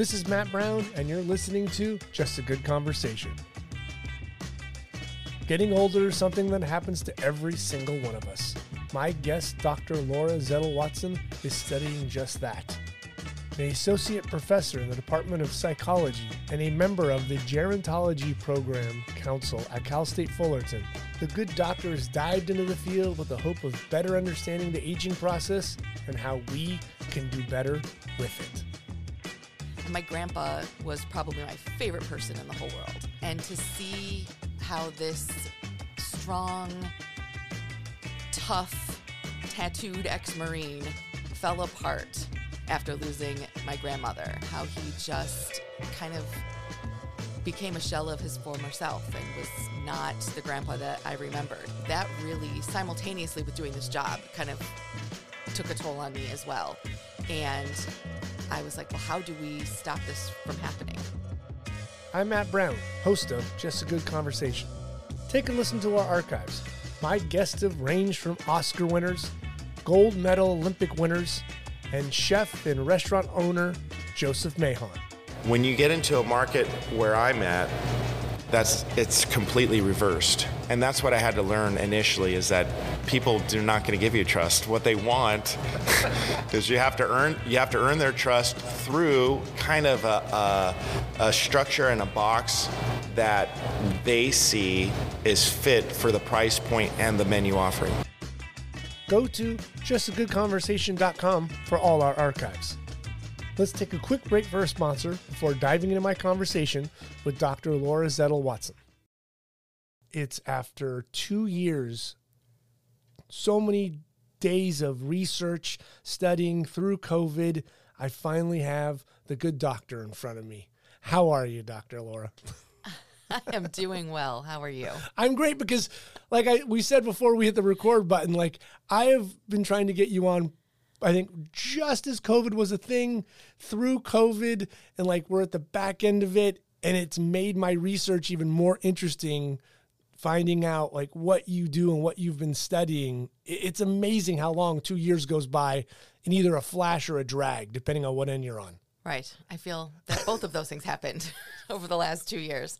This is Matt Brown, and you're listening to Just a Good Conversation. Getting older is something that happens to every single one of us. My guest, Dr. Laura Zettel Watson, is studying just that. An associate professor in the Department of Psychology and a member of the Gerontology Program Council at Cal State Fullerton, the good doctor has dived into the field with the hope of better understanding the aging process and how we can do better with it. My grandpa was probably my favorite person in the whole world. And to see how this strong, tough, tattooed ex Marine fell apart after losing my grandmother, how he just kind of became a shell of his former self and was not the grandpa that I remembered. That really, simultaneously with doing this job, kind of took a toll on me as well. And I was like, well, how do we stop this from happening? I'm Matt Brown, host of Just a Good Conversation. Take a listen to our archives. My guests have ranged from Oscar winners, gold medal Olympic winners, and chef and restaurant owner Joseph Mahon. When you get into a market where I'm at, that's it's completely reversed. And that's what I had to learn initially is that people do not going to give you trust. What they want is you have to earn you have to earn their trust through kind of a, a, a structure and a box that they see is fit for the price point and the menu offering. Go to justagoodconversation.com for all our archives. Let's take a quick break for a sponsor before diving into my conversation with Dr. Laura Zettel Watson. It's after two years, so many days of research, studying through COVID. I finally have the good doctor in front of me. How are you, Dr. Laura? I am doing well. How are you? I'm great because, like I we said before we hit the record button, like I have been trying to get you on. I think just as COVID was a thing through COVID, and like we're at the back end of it, and it's made my research even more interesting. Finding out like what you do and what you've been studying, it's amazing how long two years goes by in either a flash or a drag, depending on what end you're on. Right. I feel that both of those things happened over the last two years.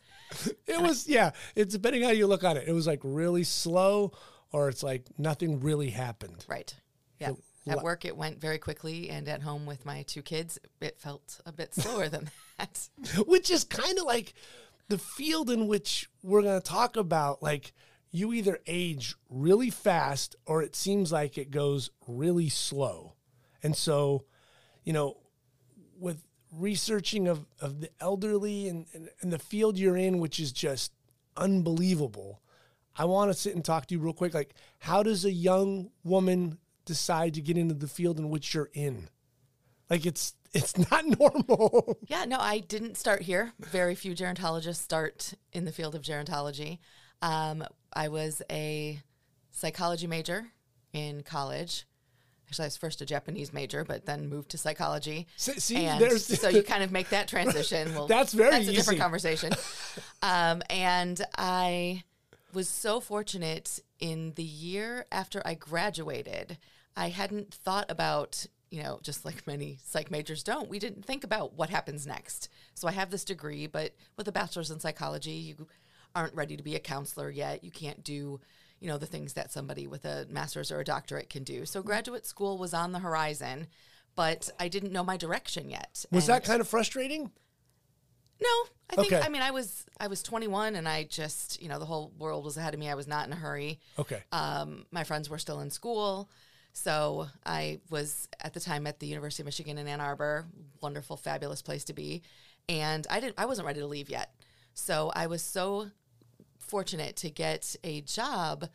It was, yeah, it's depending how you look on it. It was like really slow or it's like nothing really happened. Right. Yeah. At work, it went very quickly, and at home with my two kids, it felt a bit slower than that. Which is kind of like the field in which we're going to talk about. Like, you either age really fast or it seems like it goes really slow. And so, you know, with researching of, of the elderly and, and, and the field you're in, which is just unbelievable. I want to sit and talk to you real quick. Like, how does a young woman decide to get into the field in which you're in? Like, it's it's not normal. Yeah, no, I didn't start here. Very few gerontologists start in the field of gerontology. Um, I was a psychology major in college. Actually, I was first a Japanese major, but then moved to psychology. See, see, and so you kind of make that transition. Well, That's very that's a easy. different conversation. um, and I was so fortunate in the year after I graduated. I hadn't thought about, you know, just like many psych majors don't, we didn't think about what happens next. So I have this degree, but with a bachelor's in psychology, you aren't ready to be a counselor yet. You can't do, you know, the things that somebody with a master's or a doctorate can do. So graduate school was on the horizon, but I didn't know my direction yet. Was And- that kind of frustrating? no, I think Okay. I mean I was I was 21 and I just you know the whole world was ahead of me. I was not in a hurry. Okay. Um, my friends were still in school, so I was at the time at the University of Michigan in Ann Arbor. Wonderful, fabulous place to be, and I didn't I wasn't ready to leave yet. So I was so fortunate to get a job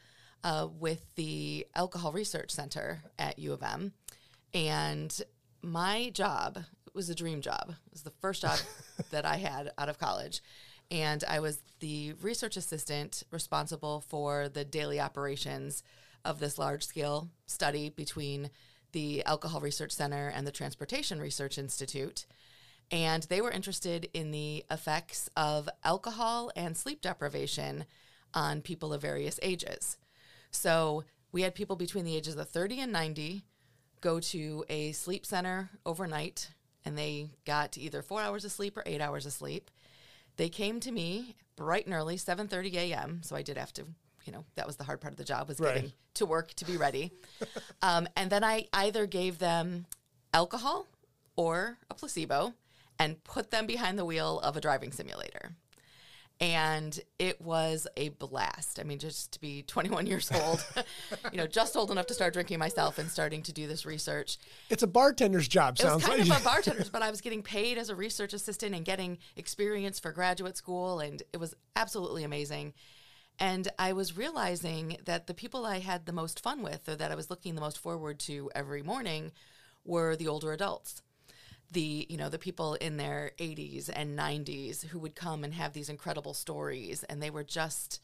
uh, with the Alcohol Research Center at U of M, and my job was a dream job. It was the first job that I had out of college. And I was the research assistant responsible for the daily operations of this large scale study between the Alcohol Research Center and the Transportation Research Institute. And they were interested in the effects of alcohol and sleep deprivation on people of various ages. So we had people between the ages of 30 and 90 go to a sleep center overnight and they got either four hours of sleep or eight hours of sleep. They came to me bright and early, 7:30 a.m. So I did have to, you know, that was the hard part of the job was Right. getting to work to be ready. um, and then I either gave them alcohol or a placebo and put them behind the wheel of a driving simulator. And it was a blast. I mean, just to be 21 years old, you know, just old enough to start drinking myself and starting to do this research. It's a bartender's job. It was sounds kind like of a bartender's, but I was getting paid as a research assistant and getting experience for graduate school, and it was absolutely amazing. And I was realizing that the people I had the most fun with, or that I was looking the most forward to every morning, were the older adults. The you know the people in their 80s and 90s who would come and have these incredible stories, and they were just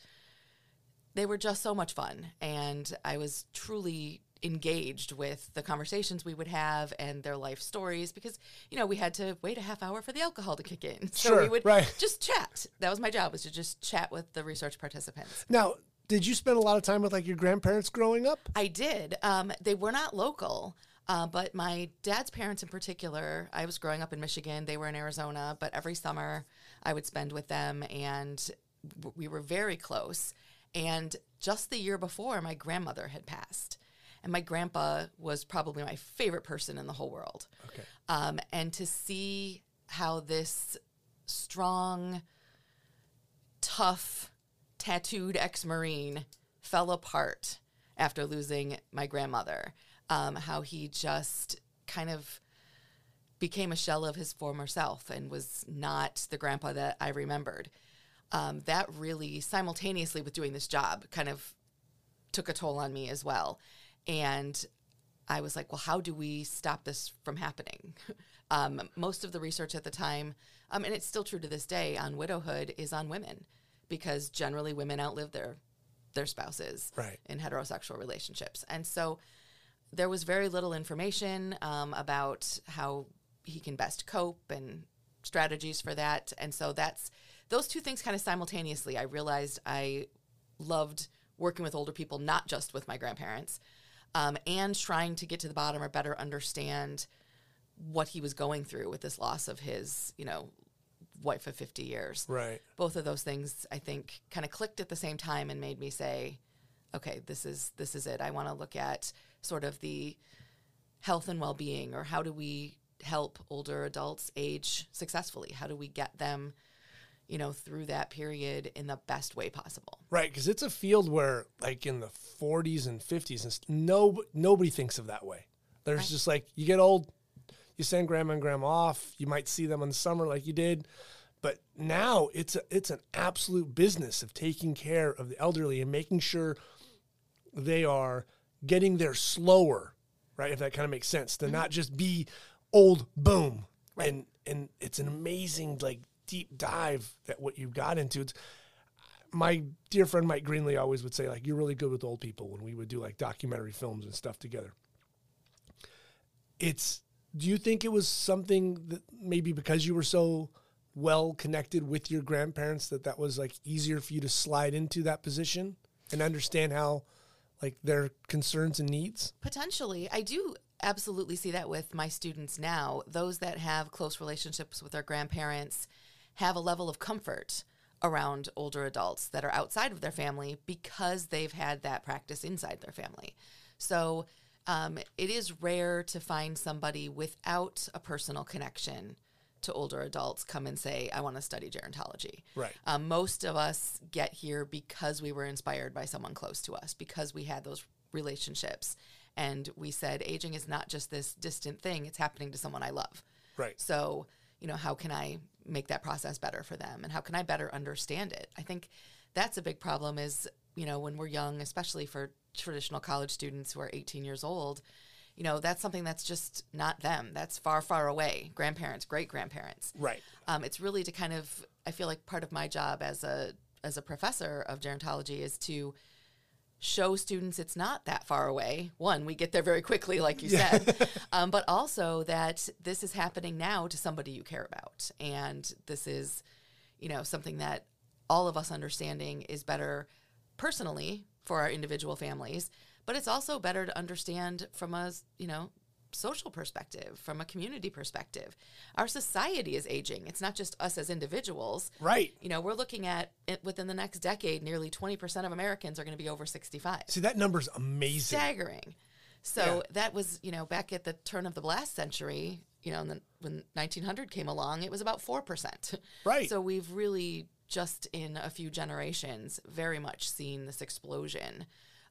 they were just so much fun and i was truly engaged with the conversations we would have and their life stories because you know we had to wait a half hour for the alcohol to kick in so we would right. just chat that was my job was to just chat with the research participants Now, did you spend a lot of time with like your grandparents growing up? I did. Um, they were not local, uh, but my dad's parents in particular, I was growing up in Michigan. They were in Arizona, but every summer I would spend with them, and we were very close. And just the year before, my grandmother had passed. And my grandpa was probably my favorite person in the whole world. Okay. Um, and to see how this strong, tough, tattooed ex Marine fell apart after losing my grandmother. Um, how he just kind of became a shell of his former self and was not the grandpa that I remembered. Um, that really, simultaneously with doing this job, kind of took a toll on me as well. And I was like, well, how do we stop this from happening? um, most of the research at the time, um, and it's still true to this day, on widowhood is on women because generally women outlive their their spouses Right. in heterosexual relationships, and so there was very little information um, about how he can best cope and strategies for that, and so that's those two things kind of simultaneously. I realized I loved working with older people, not just with my grandparents, um, and trying to get to the bottom or better understand what he was going through with this loss of his, you know, wife of 50 years. Right. Both of those things I think kind of clicked at the same time and made me say, okay, this is this is it. I want to look at sort of the health and well-being or how do we help older adults age successfully? How do we get them, you know, through that period in the best way possible? Right, because it's a field where, like in the 40s and 50s, and no nobody thinks of that way. There's just like you get old, you send grandma and grandma off. You might see them in the summer, like you did, but now it's a, it's an absolute business of taking care of the elderly and making sure they are getting there slower, right? If that kind of makes sense, to mm-hmm. not just be old, boom, and and it's an amazing like deep dive that what you got into. It's my dear friend Mike Greenlee always would say like you're really good with old people when we would do like documentary films and stuff together. It's do you think it was something that maybe because you were so well connected with your grandparents that that was like easier for you to slide into that position and understand how like their concerns and needs? Potentially. I do absolutely see that with my students now. Those that have close relationships with their grandparents have a level of comfort around older adults that are outside of their family because they've had that practice inside their family. So um, it is rare to find somebody without a personal connection to older adults come and say, I want to study gerontology. Right. Um, most of us get here because we were inspired by someone close to us, because we had those relationships. And we said, aging is not just this distant thing, it's happening to someone I love. Right. So, you know, how can I make that process better for them? And how can I better understand it? I think that's a big problem is, you know, when we're young, especially for traditional college students who are 18 years old, you know, that's something that's just not them. That's far, far away. Grandparents, great grandparents Right. um, it's really to kind of I feel like part of my job as a as a professor of gerontology is to show students it's not that far away. One, we get there very quickly, like you said, um, but also that this is happening now to somebody you care about, and this is, you know, something that all of us understanding is better personally for our individual families, but it's also better to understand from a you know social perspective, from a community perspective. Our society is aging. It's not just us as individuals. Right. You know, we're looking at it within the next decade, nearly 20% of Americans are going to be over 65. See, that number's amazing. Staggering. So Yeah. that was, you know, back at the turn of the last century, you know, and then when 1900 came along, it was about 4%. Right. So we've really just in a few generations very much seen this explosion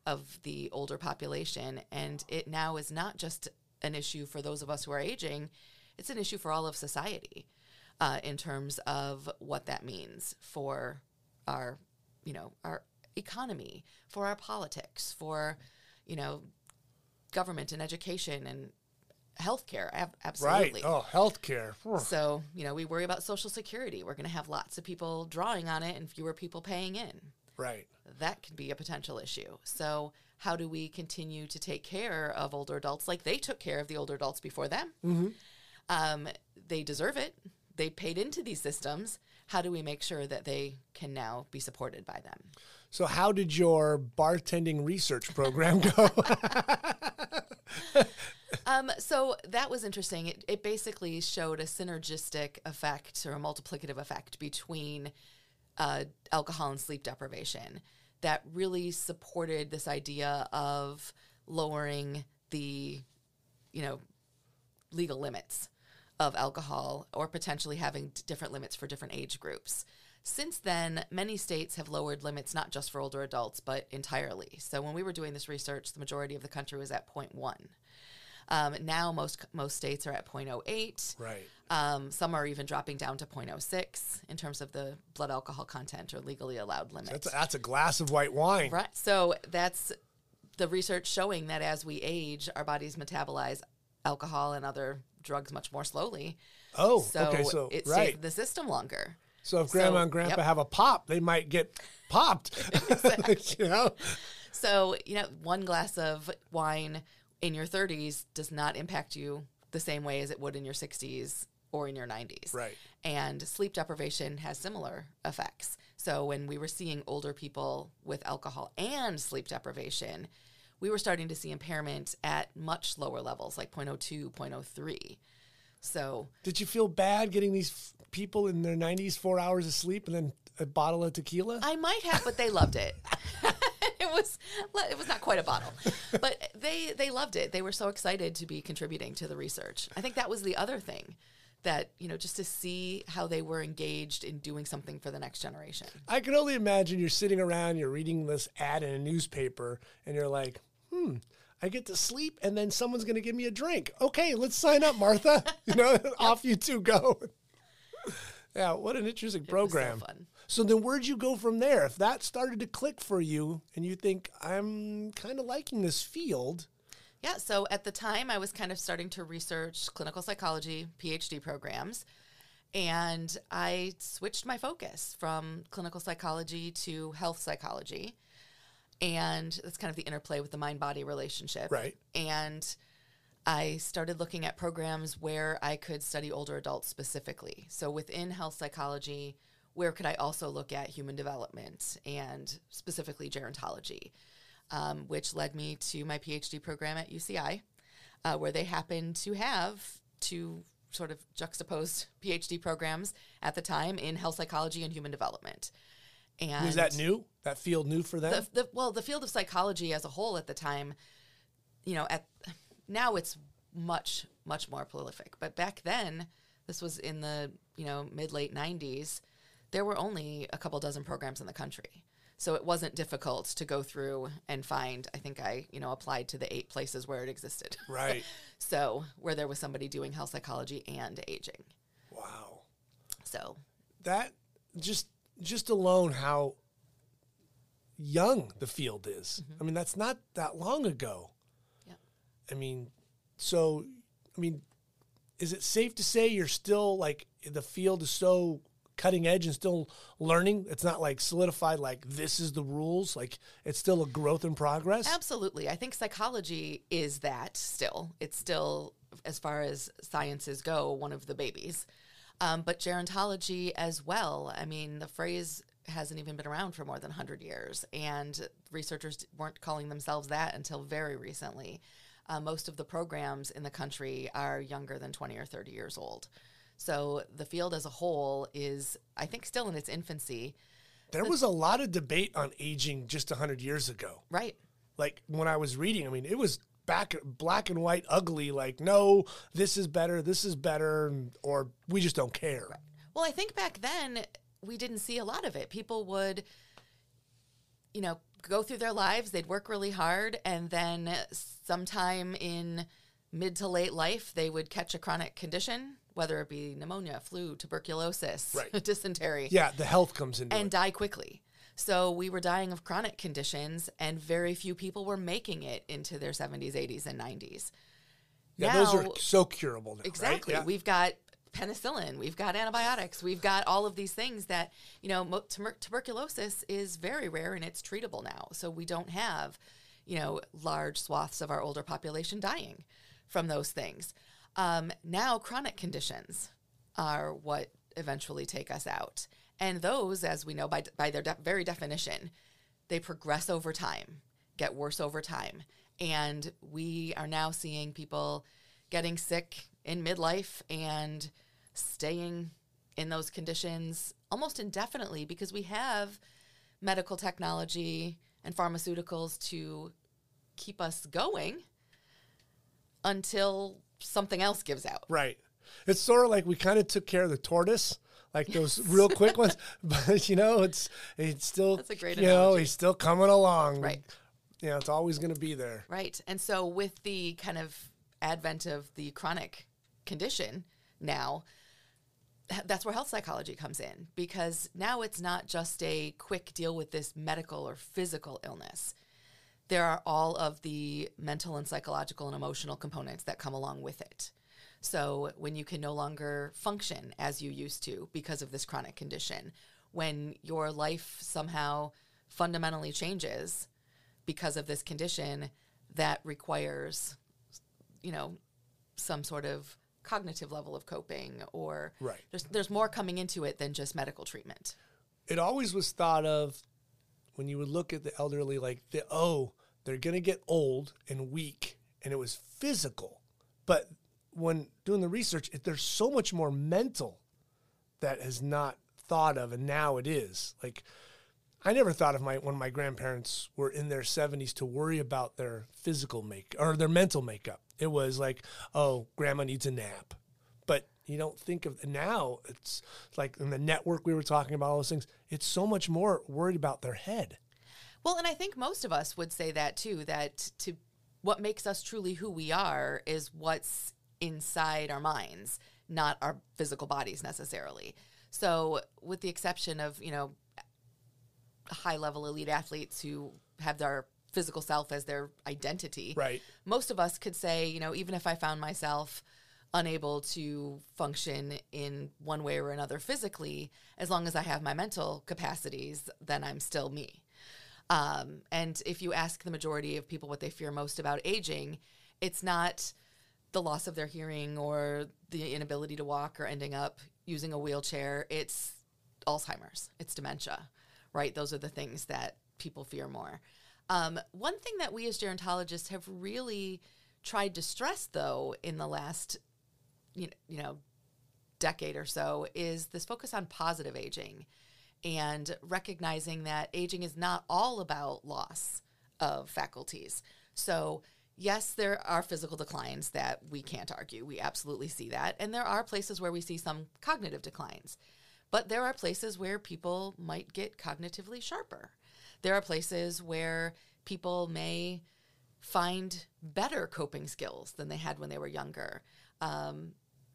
of the older population. And it now is not just an issue for those of us who are aging, it's an issue for all of society uh, in terms of what that means for our, you know, our economy, for our politics, for, you know, government and education and healthcare. Ab- absolutely. Right. Oh, healthcare. So, you know, we worry about Social Security. We're going to have lots of people drawing on it and fewer people paying in. Right. That could be a potential issue. So, how do we continue to take care of older adults like they took care of the older adults before them? Um, they deserve it. They paid into these systems. How do we make sure that they can now be supported by them? So, how did your bartending research program go? Um, so that was interesting. It, it basically showed a synergistic effect or a multiplicative effect between uh, alcohol and sleep deprivation that really supported this idea of lowering the, you know, legal limits of alcohol or potentially having different limits for different age groups. Since then, many states have lowered limits not just for older adults, but entirely. So when we were doing this research, the majority of the country was at 0.1. Um, now most most states are at 0.08. right. Um, some are even dropping down to 0.06 in terms of the blood alcohol content or legally allowed limit. That's a, that's a glass of white wine. Right. So that's the research showing that as we age, our bodies metabolize alcohol and other drugs much more slowly. Oh, So, okay. So, it right. saved the system longer. So, if grandma so, and grandpa yep. have a pop, they might get popped. you know? So, you know, one glass of wine in your 30s does not impact you the same way as it would in your 60s or in your 90s. Right. And sleep deprivation has similar effects. So, when we were seeing older people with alcohol and sleep deprivation, we were starting to see impairment at much lower levels, like 0.02, 0.03. So, Did you feel bad getting these f- people in their 90s four hours of sleep and then a bottle of tequila? I might have, but they loved it. it was it was not quite a bottle, but they they loved it. They were so excited to be contributing to the research. I think that was the other thing that you know just to see how they were engaged in doing something for the next generation. I can only imagine you're sitting around, you're reading this ad in a newspaper, and you're like, hmm, I get to sleep, and then someone's going to give me a drink. Okay, let's sign up, Martha. you know, off you two go. yeah, what an interesting so program. fun. So then where'd you go from there? If that started to click for you and you think, I'm kind of liking this field, Yeah, so at the time I was kind of starting to research clinical psychology PhD programs. And I switched my focus from clinical psychology to health psychology. And that's kind of the interplay with the mind body relationship. Right. And I started looking at programs where I could study older adults specifically. So within health psychology, where could I also look at human development and specifically gerontology? um, which led me to my PhD program at UCI, uh, where they happened to have two sort of juxtaposed PhD programs at the time in health psychology and human development. And is that new? That field new for them? the, the well the field of psychology as a whole at the time you know at now it's much much more prolific but back then this was in the you know mid late 90s there were only a couple dozen programs in the country so it wasn't difficult to go through and find i think i you know applied to the eight places where it existed right. so where there was somebody doing health psychology and aging Wow. so that just just alone how young the field is. I mean, that's not that long ago. yeah I mean, so I mean, is it safe to say you're still like the field is so cutting edge and still learning? It's not like solidified like this is the rules. Like it's still a growth in progress. Absolutely. I think psychology is that still. It's still, as far as sciences go, one of the babies. Um, but gerontology as well. I mean, the phrase hasn't even been around for more than 100 years, and researchers weren't calling themselves that until very recently. uh, most of the programs in the country are younger than 20 or 30 years old. So the field as a whole is, I think, still in its infancy. There was a lot of debate on aging just 100 years ago. Right. Like when I was reading, I mean, it was back black and white ugly like no this is better this is better or we just don't care Well, I think back then we didn't see a lot of it. People would, you know, go through their lives, they'd work really hard, and then sometime in mid to late life, they would catch a chronic condition, whether it be pneumonia, flu, tuberculosis, Right. dysentery, yeah the health comes into and it die quickly. So we were dying of chronic conditions, and very few people were making it into their 70s, 80s, and 90s. yeah those are so curable now, right? Exactly. Yeah. We've got penicillin, we've got antibiotics, we've got all of these things that, you know, tuber- tuberculosis is very rare and it's treatable now. So we don't have, you know, large swaths of our older population dying from those things. Um, now, chronic conditions are what eventually take us out. And those, as we know by, by their de- very definition, they progress over time, get worse over time. And we are now seeing people getting sick in midlife and staying in those conditions almost indefinitely because we have medical technology and pharmaceuticals to keep us going until something else gives out. Right. It's sort of like we kind of took care of the tortoise, like those real quick ones. But you know, it's it's still That's a great you know he's still coming along. Right. You know, it's always going to be there. Right. And so, with the kind of advent of the chronic condition now, that's where health psychology comes in because now it's not just a quick deal with this medical or physical illness. There are all of the mental and psychological and emotional components that come along with it. So, when you can no longer function as you used to because of this chronic condition, when your life somehow fundamentally changes because of this condition that requires, you know, some sort of cognitive level of coping or Right. there's, there's more coming into it than just medical treatment. It always was thought of when you would look at the elderly like the oh they're going to get old and weak, and it was physical. But when doing the research, it, there's so much more mental that has not thought of, and now it is like. I never thought of my when my grandparents were in their 70s to worry about their physical make or their mental makeup. It was like, oh, grandma needs a nap. But you don't think of now it's like in the network we were talking about all those things. It's so much more worried about their head. Well, and I think most of us would say that too that to what makes us truly who we are is what's inside our minds, not our physical bodies necessarily. So, with the exception of, you know, high level elite athletes who have their physical self as their identity. Right. Most of us could say, you know, even if I found myself unable to function in one way or another physically, as long as I have my mental capacities, then I'm still me. Um, and if you ask the majority of people what they fear most about aging, it's not the loss of their hearing or the inability to walk or ending up using a wheelchair. It's Alzheimer's, it's dementia, right? Those are the things that people fear more. Um, one thing that we as gerontologists have really tried to stress, though, in the last you know, you know decade or so is this focus on positive aging and recognizing that aging is not all about loss of faculties. So, yes, there are physical declines that we can't argue. We absolutely see that. And there are places where we see some cognitive declines. But there are places where people might get cognitively sharper. There are places where people may find better coping skills than they had when they were younger. Um,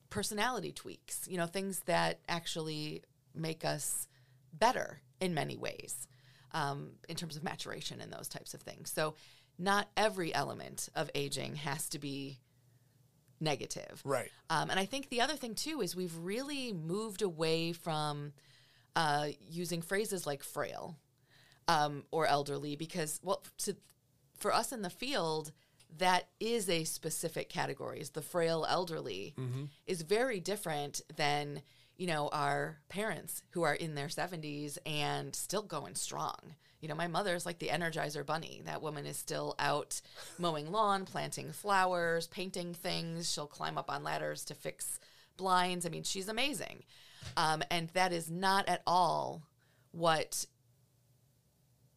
personality tweaks, you know, things that actually make us better in many ways um, in terms of maturation and those types of things. So, not every element of aging has to be negative. Right. Um, and I think the other thing too is we've really moved away from uh, using phrases like frail um, or elderly because, well, to, for us in the field, that is a specific category. Is the frail elderly is very different than you know our parents who are in their 70s and still going strong You know, my mother's like the Energizer Bunny. That woman is still out mowing lawn, planting flowers, painting things. She'll climb up on ladders to fix blinds. I mean, she's amazing. Um, and that is not at all what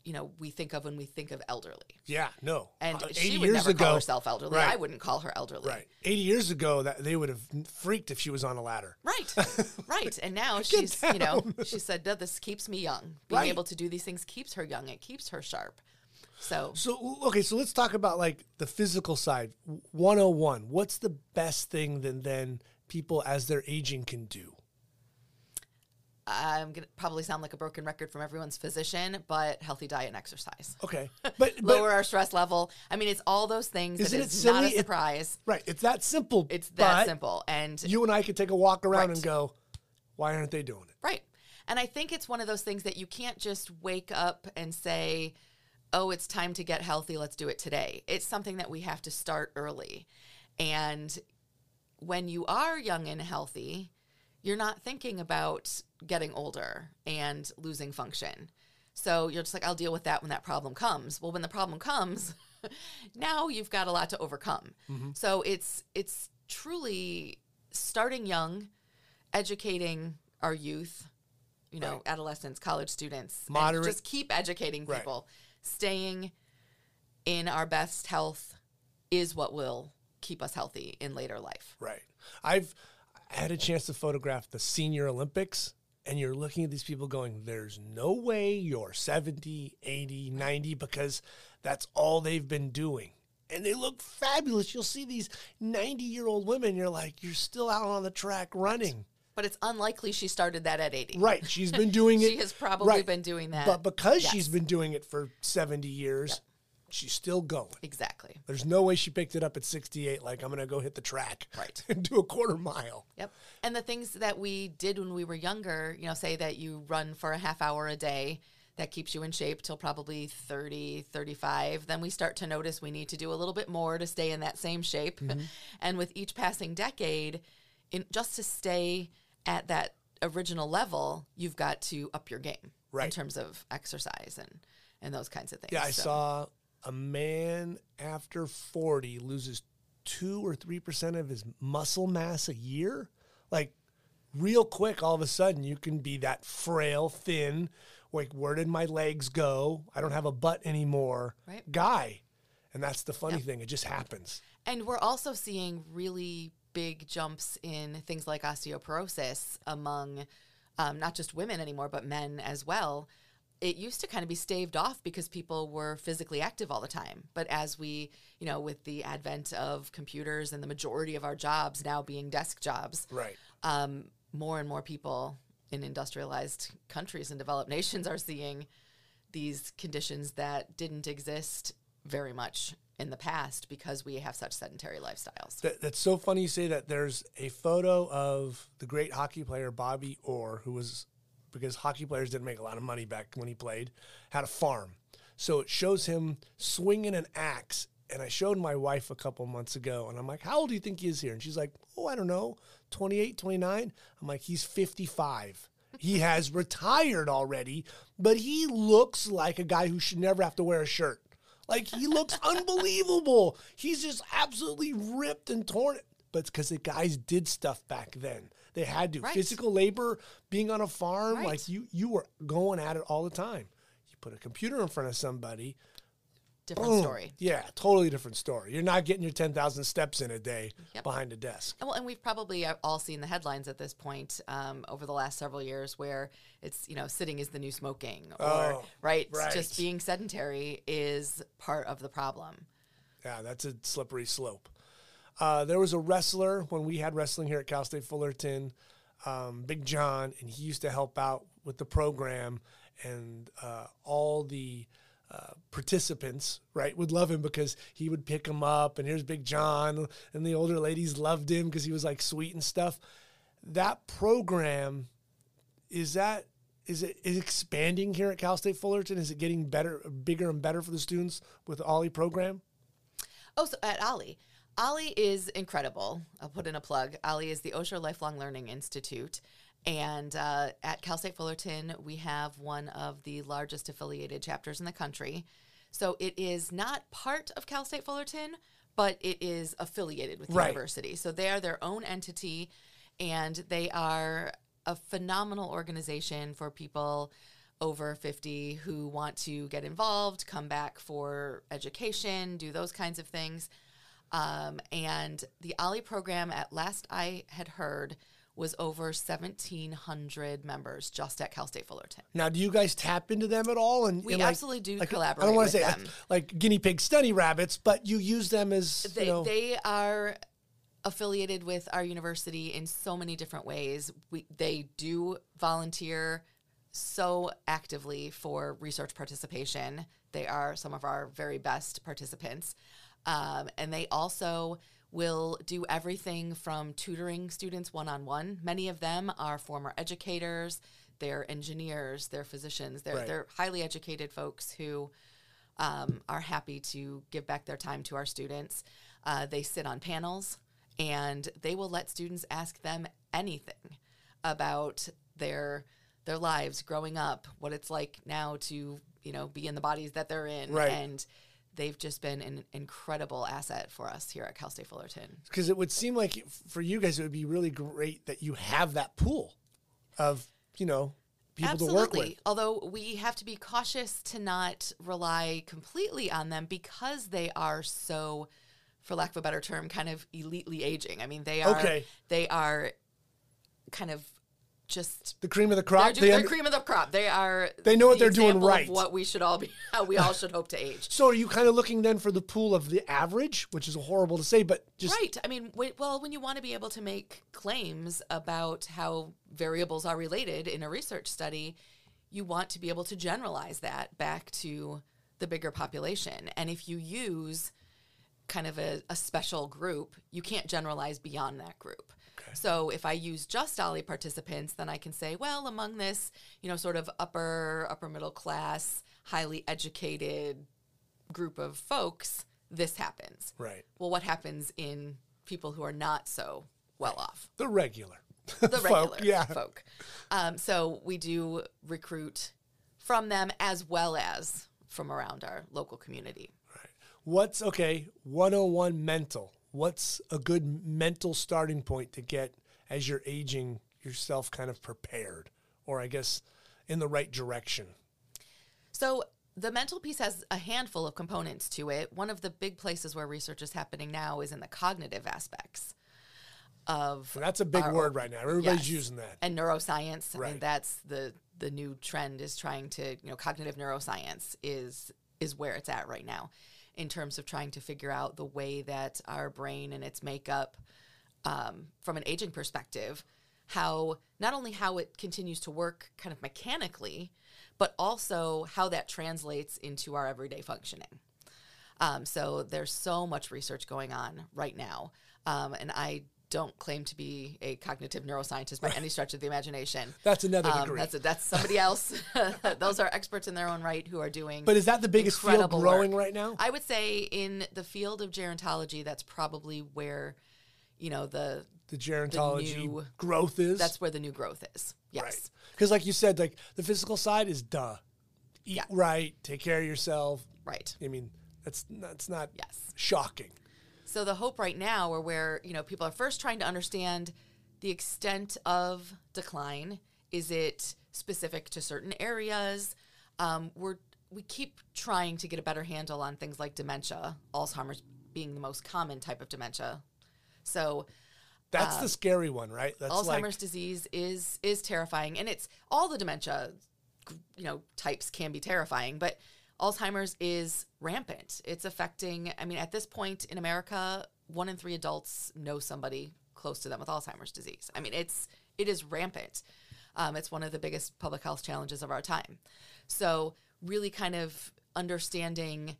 you know we think of when we think of elderly. Yeah, no. And Uh, she would never call herself elderly. Right. I wouldn't call her elderly. Right. 80 years ago, that they would have freaked if she was on a ladder. Right, right. And now she's, you know, she said, "No, this keeps me young. Being Right. able to do these things keeps her young. It keeps her sharp. So, So, okay, so let's talk about like the physical side. 101. What's the best thing that then people as they're aging can do? I'm going to probably sound like a broken record from everyone's physician, but healthy diet and exercise. Okay. But, but Lower our stress level. I mean, it's all those things Isn't it is not a silly? It- surprise. right, it's that simple. it's that simple. And You and I could take a walk around Right. and go, why aren't they doing it? Right. And I think it's one of those things that you can't just wake up and say, oh, it's time to get healthy. Let's do it today. It's something that we have to start early. And when you are young and healthy, you're not thinking about getting older and losing function. So you're just like, I'll deal with that when that problem comes. Well, when the problem comes, now you've got a lot to overcome. Mm-hmm. So it's it's truly starting young, educating our youth, you know, Right. adolescents, college students, Moderate- just keep educating Right. people. Staying in our best health is what will keep us healthy in later life. Right. I've had a chance to photograph the Senior Olympics, and you're looking at these people going, there's no way you're 70, 80, 90, because that's all they've been doing. And they look fabulous. You'll see these 90 year old women, you're like, you're still out on the track running. But it's unlikely she started that at 80. Right. She's been doing it. She has probably right. been doing that. But because Yes. she's been doing it for 70 years, she's still going. Exactly. There's no way she picked it up at 68, like, I'm going to go hit the track Right. and do a quarter mile. Yep. And the things that we did when we were younger, you know, say that you run for a half hour a day, that keeps you in shape till probably 30, 35. Then we start to notice we need to do a little bit more to stay in that same shape. Mm-hmm. And with each passing decade, in just to stay at that original level, you've got to up your game in terms of exercise and and those kinds of things. Yeah, I So- saw a man after 40 loses two or 3% of his muscle mass a year. Like, real quick, all of a sudden, you can be that frail, thin, like, where did my legs go? I don't have a butt anymore Right. guy. And that's the funny thing, it just happens. And we're also seeing really big jumps in things like osteoporosis among um, not just women anymore, but men as well. It used to kind of be staved off because people were physically active all the time. But as we, you know, with the advent of computers and the majority of our jobs now being desk jobs, Right. um, more and more people in industrialized countries and developed nations are seeing these conditions that didn't exist very much in the past because we have such sedentary lifestyles. That, that's so funny you say that. There's a photo of the great hockey player Bobby Orr, who was because hockey players didn't make a lot of money back when he played, had a farm. So it shows him swinging an axe. And I showed my wife a couple months ago, and I'm like, How old do you think he is here? And she's like, Oh, I don't know, 28, 29. I'm like, He's 55. He has retired already, but he looks like a guy who should never have to wear a shirt. Like he looks unbelievable. He's just absolutely ripped and torn. But it's because the guys did stuff back then. They had to. Right. Physical labor, being on a farm, Right. like you you were going at it all the time. You put a computer in front of somebody. Different boom. story. Yeah, totally different story. You're not getting your 10,000 steps in a day Yep. behind a desk. And, well, and we've probably uh, all seen the headlines at this point um, over the last several years where it's, you know, sitting is the new smoking or, Oh, right, right. Just being sedentary is part of the problem. Yeah, that's a slippery slope. Uh, there was a wrestler when we had wrestling here at Cal State Fullerton, um, Big John, and he used to help out with the program, and uh, all the uh, participants, right, would love him because he would pick him up, and here's Big John, and the older ladies loved him because he was like sweet and stuff. That program is that is it is expanding here at Cal State Fullerton? Is it getting better, bigger and better for the students with the OLLI program? Oh, so at OLLI. OLLI is incredible. I'll put in a plug. OLLI is the Osher Lifelong Learning Institute. And uh, at Cal State Fullerton, we have one of the largest affiliated chapters in the country. So it is not part of Cal State Fullerton, but it is affiliated with the Right. university. So they are their own entity, and they are a phenomenal organization for people over 50 who want to get involved, come back for education, do those kinds of things. Um, and the OLLI program, at last I had heard, was over 1,700 members just at Cal State Fullerton. Now, do you guys tap into them at all? And We and, like- absolutely do like, I don't want to say them. like, like guinea pig study rabbits, but you use them as They, you know. they are affiliated with our university in so many different ways. We, they do volunteer so actively for research participation. They are some of our very best participants. Um, and they also will do everything from tutoring students one on one. Many of them are former educators, they're engineers, they're physicians, they're, Right. they're highly educated folks who um, are happy to give back their time to our students. Uh, they sit on panels and they will let students ask them anything about their their lives growing up, what it's like now to you know be in the bodies that they're in, Right. and they've just been an incredible asset for us here at Cal State Fullerton. because it would seem like for you guys it would be really great that you have that pool of you know people Absolutely. to work with. Although we have to be cautious to not rely completely on them because they are so, for lack of a better term, kind of elitely aging. I mean, they are Okay. they are kind of just The cream of the they're, crop. they they're un- cream of the crop. They are They know what the they're doing right. What we should all be, how we all should hope to age. so are you kind of looking then for the pool of the average, which is horrible to say, but just right. I mean, wait, well, when you want to be able to make claims about how variables are related in a research study, you want to be able to generalize that back to the bigger population. And if you use kind of a, a special group, you can't generalize beyond that group. So if I use just OLLI participants, then I can say, well, among this, you know, sort of upper upper middle class, highly educated group of folks, this happens. right Well, what happens in people who are not so well off? the regular. The regular folk, yeah. folk. Um, so we do recruit from them as well as from around our local community. Right. What's okay? 101 mental. What's a good mental starting point to get as you're aging yourself kind of prepared, or I guess in the right direction? So the mental piece has a handful of components to it. One of the big places where research is happening now is in the cognitive aspects of So that's a big Our- word right now. Everybody's Yes. using that. and neuroscience. I mean, that's the the new trend is trying to you know cognitive neuroscience is is where it's at right now in terms of trying to figure out the way that our brain and its makeup um, from an aging perspective how not only how it continues to work kind of mechanically but also how that translates into our everyday functioning um, so there's so much research going on right now. Um, and I don't claim to be a cognitive neuroscientist by any stretch of the imagination. That's another Um, degree. that's that's somebody else. Those are experts in their own right who are doing. But is that the biggest field growing work. right now? I would say in the field of gerontology, that's probably where, you know, the the gerontology new- growth is. that's where the new growth is. Yes. right. Because, like you said, like the physical side is duh. Eat Yeah. right, take care of yourself. Right. I mean, that's that's not Yes. shocking. So the hope right now or where, you know, people are first trying to understand the extent of decline. Is it specific to certain areas? Um, we're we keep trying to get a better handle on things like dementia, Alzheimer's being the most common type of dementia. So That's the scary one, right? That's Uh, Alzheimer's like disease is is terrifying, and it's all the dementia, you know, types can be terrifying, but Alzheimer's is rampant. It's affecting. I mean, at this point in America, one in three adults know somebody close to them with Alzheimer's disease. I mean, it's it is rampant. Um, it's one of the biggest public health challenges of our time. So, really, kind of understanding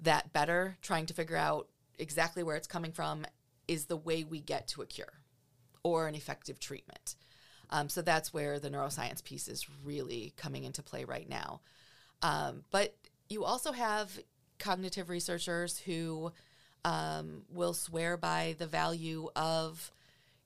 that better, trying to figure out exactly where it's coming from, is the way we get to a cure or an effective treatment. Um, so that's where the neuroscience piece is really coming into play right now. Um, but you also have cognitive researchers who um, will swear by the value of,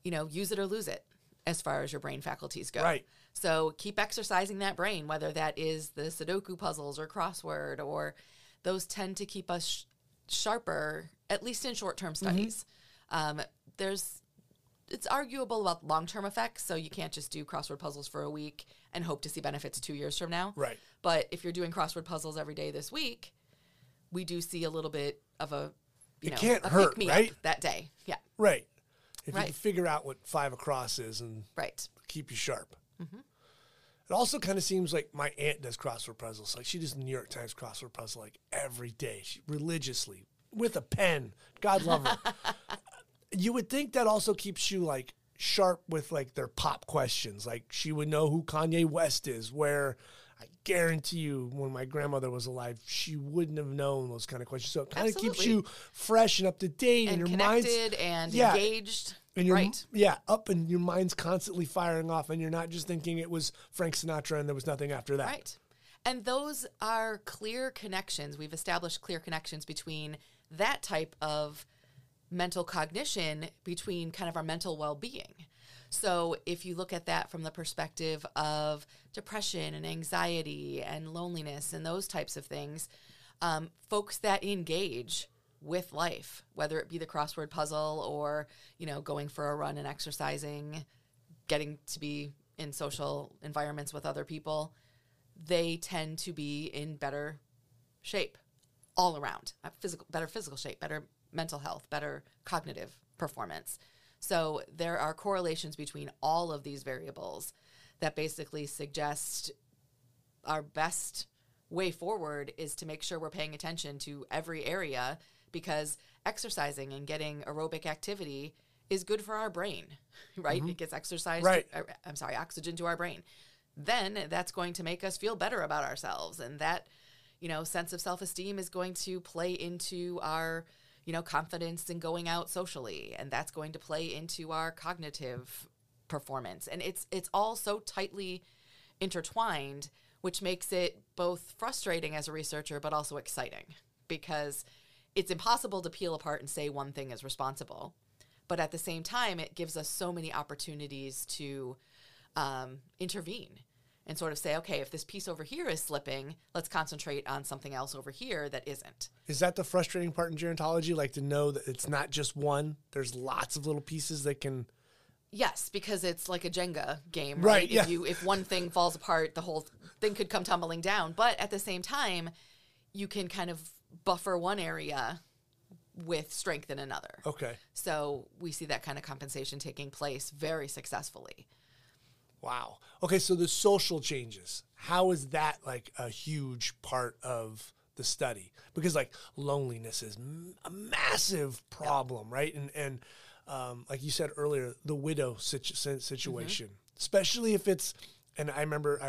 you know, use it or lose it. as far as your brain faculties go. Right. So keep exercising that brain, whether that is the Sudoku puzzles or crossword, or those tend to keep us sh- sharper, at least in short term studies. Um, there's it's arguable about long term effects, so you can't just do crossword puzzles for a week and hope to see benefits two years from now. Right. But if you're doing crossword puzzles every day this week, we do see a little bit of a you It know can't hurt, right? that day. Yeah. Right. If you Right. can figure out what five across is and Right. keep you sharp. Mm-hmm. It also kind of seems like my aunt does crossword puzzles. Like she does the New York Times crossword puzzle like every day, she, religiously with a pen. God love her. you would think that also keeps you like sharp with like their pop questions. Like she would know who Kanye West is. Where I guarantee you, when my grandmother was alive, she wouldn't have known those kind of questions. So it kind of keeps you fresh and up to date, And and, your mind's connected and Yeah. engaged. and you're right. yeah up and your mind's constantly firing off and you're not just thinking it was frank sinatra and there was nothing after that Right. And those are clear connections. We've established clear connections between that type of mental cognition between kind of our mental well being. So if you look at that from the perspective of depression and anxiety and loneliness and those types of things, um, folks that engage with life, whether it be the crossword puzzle or, you know, going for a run and exercising, getting to be in social environments with other people, they tend to be in better shape all around. Uh, Physical, better physical shape, better mental health, better cognitive performance. So there are correlations between all of these variables that basically suggest our best way forward is to make sure we're paying attention to every area because exercising and getting aerobic activity is good for our brain, right? It gets exercise, Right. uh, I'm sorry, oxygen to our brain. Then that's going to make us feel better about ourselves, and that you know sense of self esteem is going to play into our you know confidence in going out socially, and that's going to play into our cognitive performance, and it's it's all so tightly intertwined, which makes it both frustrating as a researcher, but also exciting because it's impossible to peel apart and say one thing is responsible. But at the same time, it gives us so many opportunities to um, intervene and sort of say, okay, if this piece over here is slipping, let's concentrate on something else over here that isn't. is that the frustrating part in gerontology like to know that it's not just one there's lots of little pieces that can Yes, because it's like a Jenga game, Right, right? yeah. If you if one thing falls apart, the whole thing could come tumbling down. But at the same time, you can kind of buffer one area with strength in another. okay So we see that kind of compensation taking place very successfully. wow okay so the social changes how is that like a huge part of the study because like loneliness is m- a massive problem right and and um, like you said earlier the widow situ- si- situation especially if it's and i remember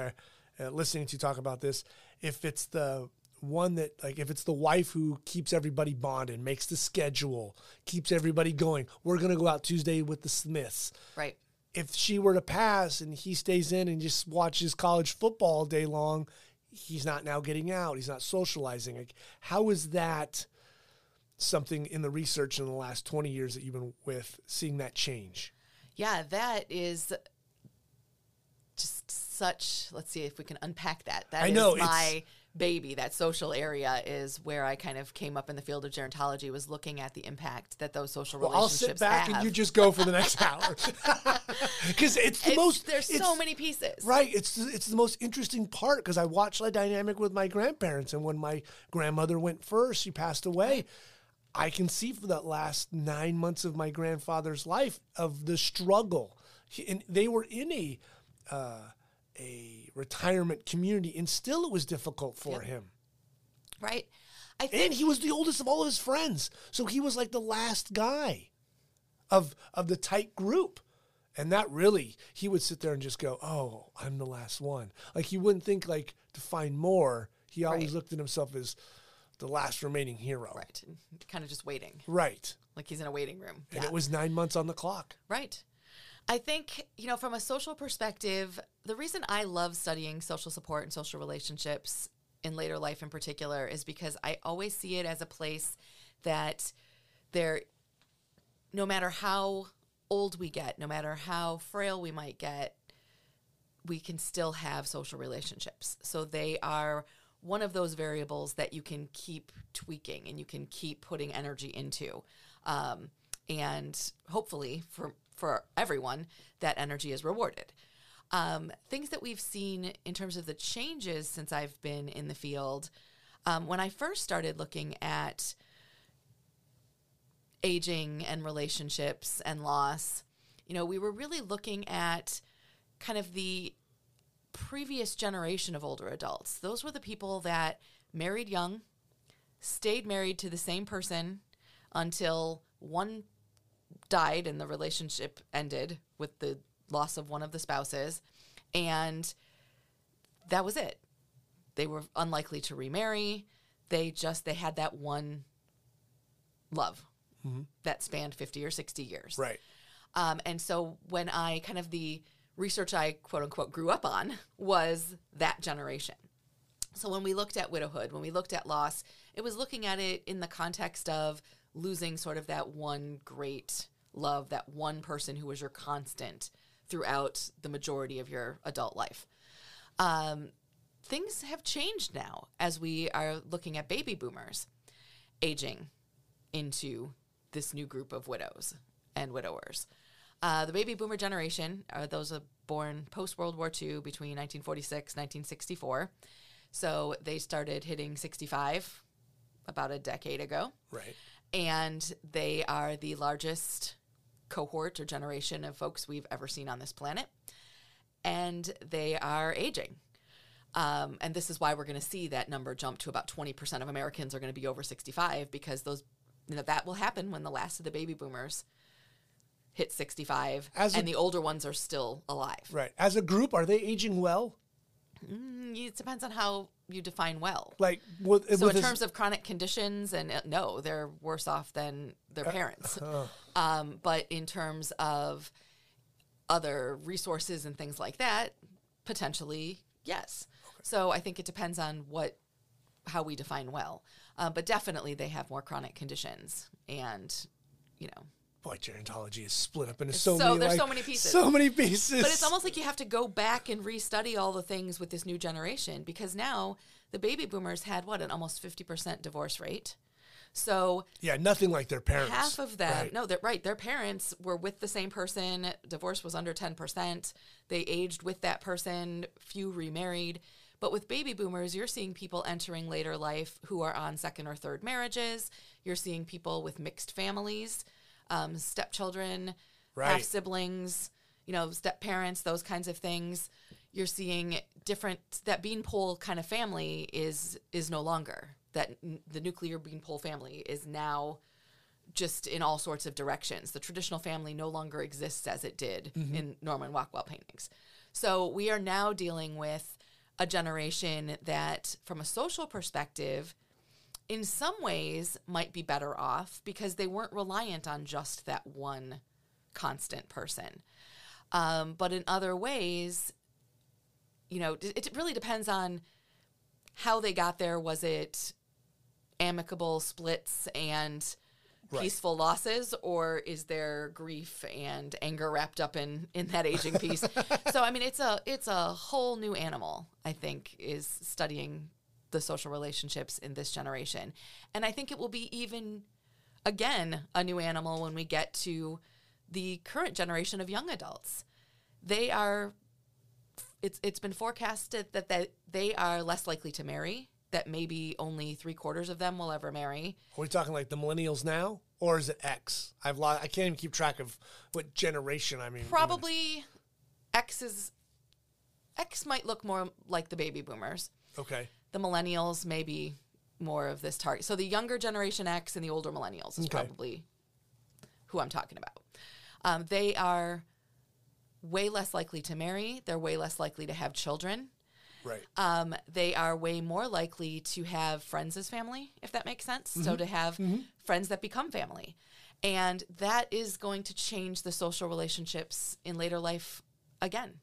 uh, uh, listening to you talk about this if it's the one that like if it's the wife who keeps everybody bonded makes the schedule keeps everybody going we're going to go out tuesday with the smiths Right. if she were to pass and he stays in and just watches college football all day long, he's not now getting out. He's not socializing. Like, how is that something in the research in the last 20 years that you've been with seeing that change? Yeah, that is just such. Let's see if we can unpack that. That I is know, my baby. That social area is where I kind of came up in the field of gerontology. Was looking at the impact that those social Well, I'll relationships sit back have. and you just go for the next hour. Because it's the It's- most. There's so many pieces. Right. It's it's the most interesting part because I watched the dynamic with my grandparents, and when my grandmother went first, she passed away. I can see for that last nine months of my grandfather's life of the struggle, He- and they were in a uh, a retirement community, and still it was difficult for him. Right. I think And he was the oldest of all of his friends, so he was like the last guy of of the tight group. And that really, he would sit there and just go, "Oh, I'm the last one." Like he wouldn't think like to find more. He always Right. looked at himself as the last remaining hero. right. Kind of just waiting, Right. like he's in a waiting room. And Yeah. it was nine months on the clock. Right. I think, you know, from a social perspective, the reason I love studying social support and social relationships in later life in particular is because I always see it as a place that there, no matter how old we get, no matter how frail we might get, we can still have social relationships. So they are one of those variables that you can keep tweaking and you can keep putting energy into. Um, and hopefully for, for everyone, that energy is rewarded. Um, things that we've seen in terms of the changes since I've been in the field. Um, when I first started looking at aging and relationships and loss, you know, we were really looking at kind of the previous generation of older adults. Those were the people that married young, stayed married to the same person until one died and the relationship ended with the loss of one of the spouses. And that was it. They were unlikely to remarry. They just they had that one love that spanned 50 or 60 years. Right. Um, and so when I kind of the research I quote unquote grew up on was that generation. So when we looked at widowhood, when we looked at loss, it was looking at it in the context of losing sort of that one great love, that one person who was your constant throughout the majority of your adult life. Um, things have changed now as we are looking at baby boomers aging into this new group of widows and widowers. Uh, the baby boomer generation are those are born post World War II between 1946 1964. So they started hitting 65 about a decade ago. Right. And they are the largest cohort or generation of folks we've ever seen on this planet. And they are aging. Um, and this is why we're going to see that number jump to about 20% of Americans are going to be over 65 because those you know, that will happen when the last of the baby boomers hit 65 As a- and the older ones are still alive. Right. As a group, are they aging well? Mm, It depends on how you define well. Like, with, So with in terms of chronic conditions, and uh, no, they're worse off than their parents. uh. um, but in terms of other resources and things like that, potentially yes. So I think it depends on what how we define well. Uh, but definitely, they have more chronic conditions, and you know. Boy, gerontology is split up into It's so, so- many. there's like, so many pieces. So many pieces. But it's almost like you have to go back and restudy all the things with this new generation because now the baby boomers had what an almost 50% divorce rate. So yeah, nothing like their parents. half of them, Right. no, they're right. Their parents were with the same person. Divorce was under 10%. They aged with that person, few remarried. But with baby boomers, you're seeing people entering later life who are on second or third marriages. You're seeing people with mixed families, um, stepchildren, half siblings, you know, step parents, those kinds of things. You're seeing different that beanpole kind of family is is no longer that n- the nuclear beanpole family is now just in all sorts of directions. The traditional family no longer exists as it did in Norman Rockwell paintings. So we are now dealing with a generation that, from a social perspective, in some ways might be better off because they weren't reliant on just that one constant person. Um, but in other ways, you know, it, it really depends on how they got there. Was it amicable splits and Right. peaceful losses, or is there grief and anger wrapped up in in that aging piece? so, I mean, it's a it's a whole new animal. I think is studying the social relationships in this generation, and I think it will be even again a new animal when we get to the current generation of young adults. They are it's it's been forecasted that, that they are less likely to marry, that maybe only three quarters of them will ever marry. Are we talking like the millennials now, or is it X? I've lost. I can't even keep track of what generation. I mean, Probably X is X might look more like the baby boomers. Okay. The millennials may be more of this target. So the younger generation X and the older millennials is Okay. probably who I'm talking about. Um, they are way less likely to marry. They're way less likely to have children. Right. um, they are way more likely to have friends as family, if that makes sense. So to have friends that become family. And that is going to change the social relationships in later life again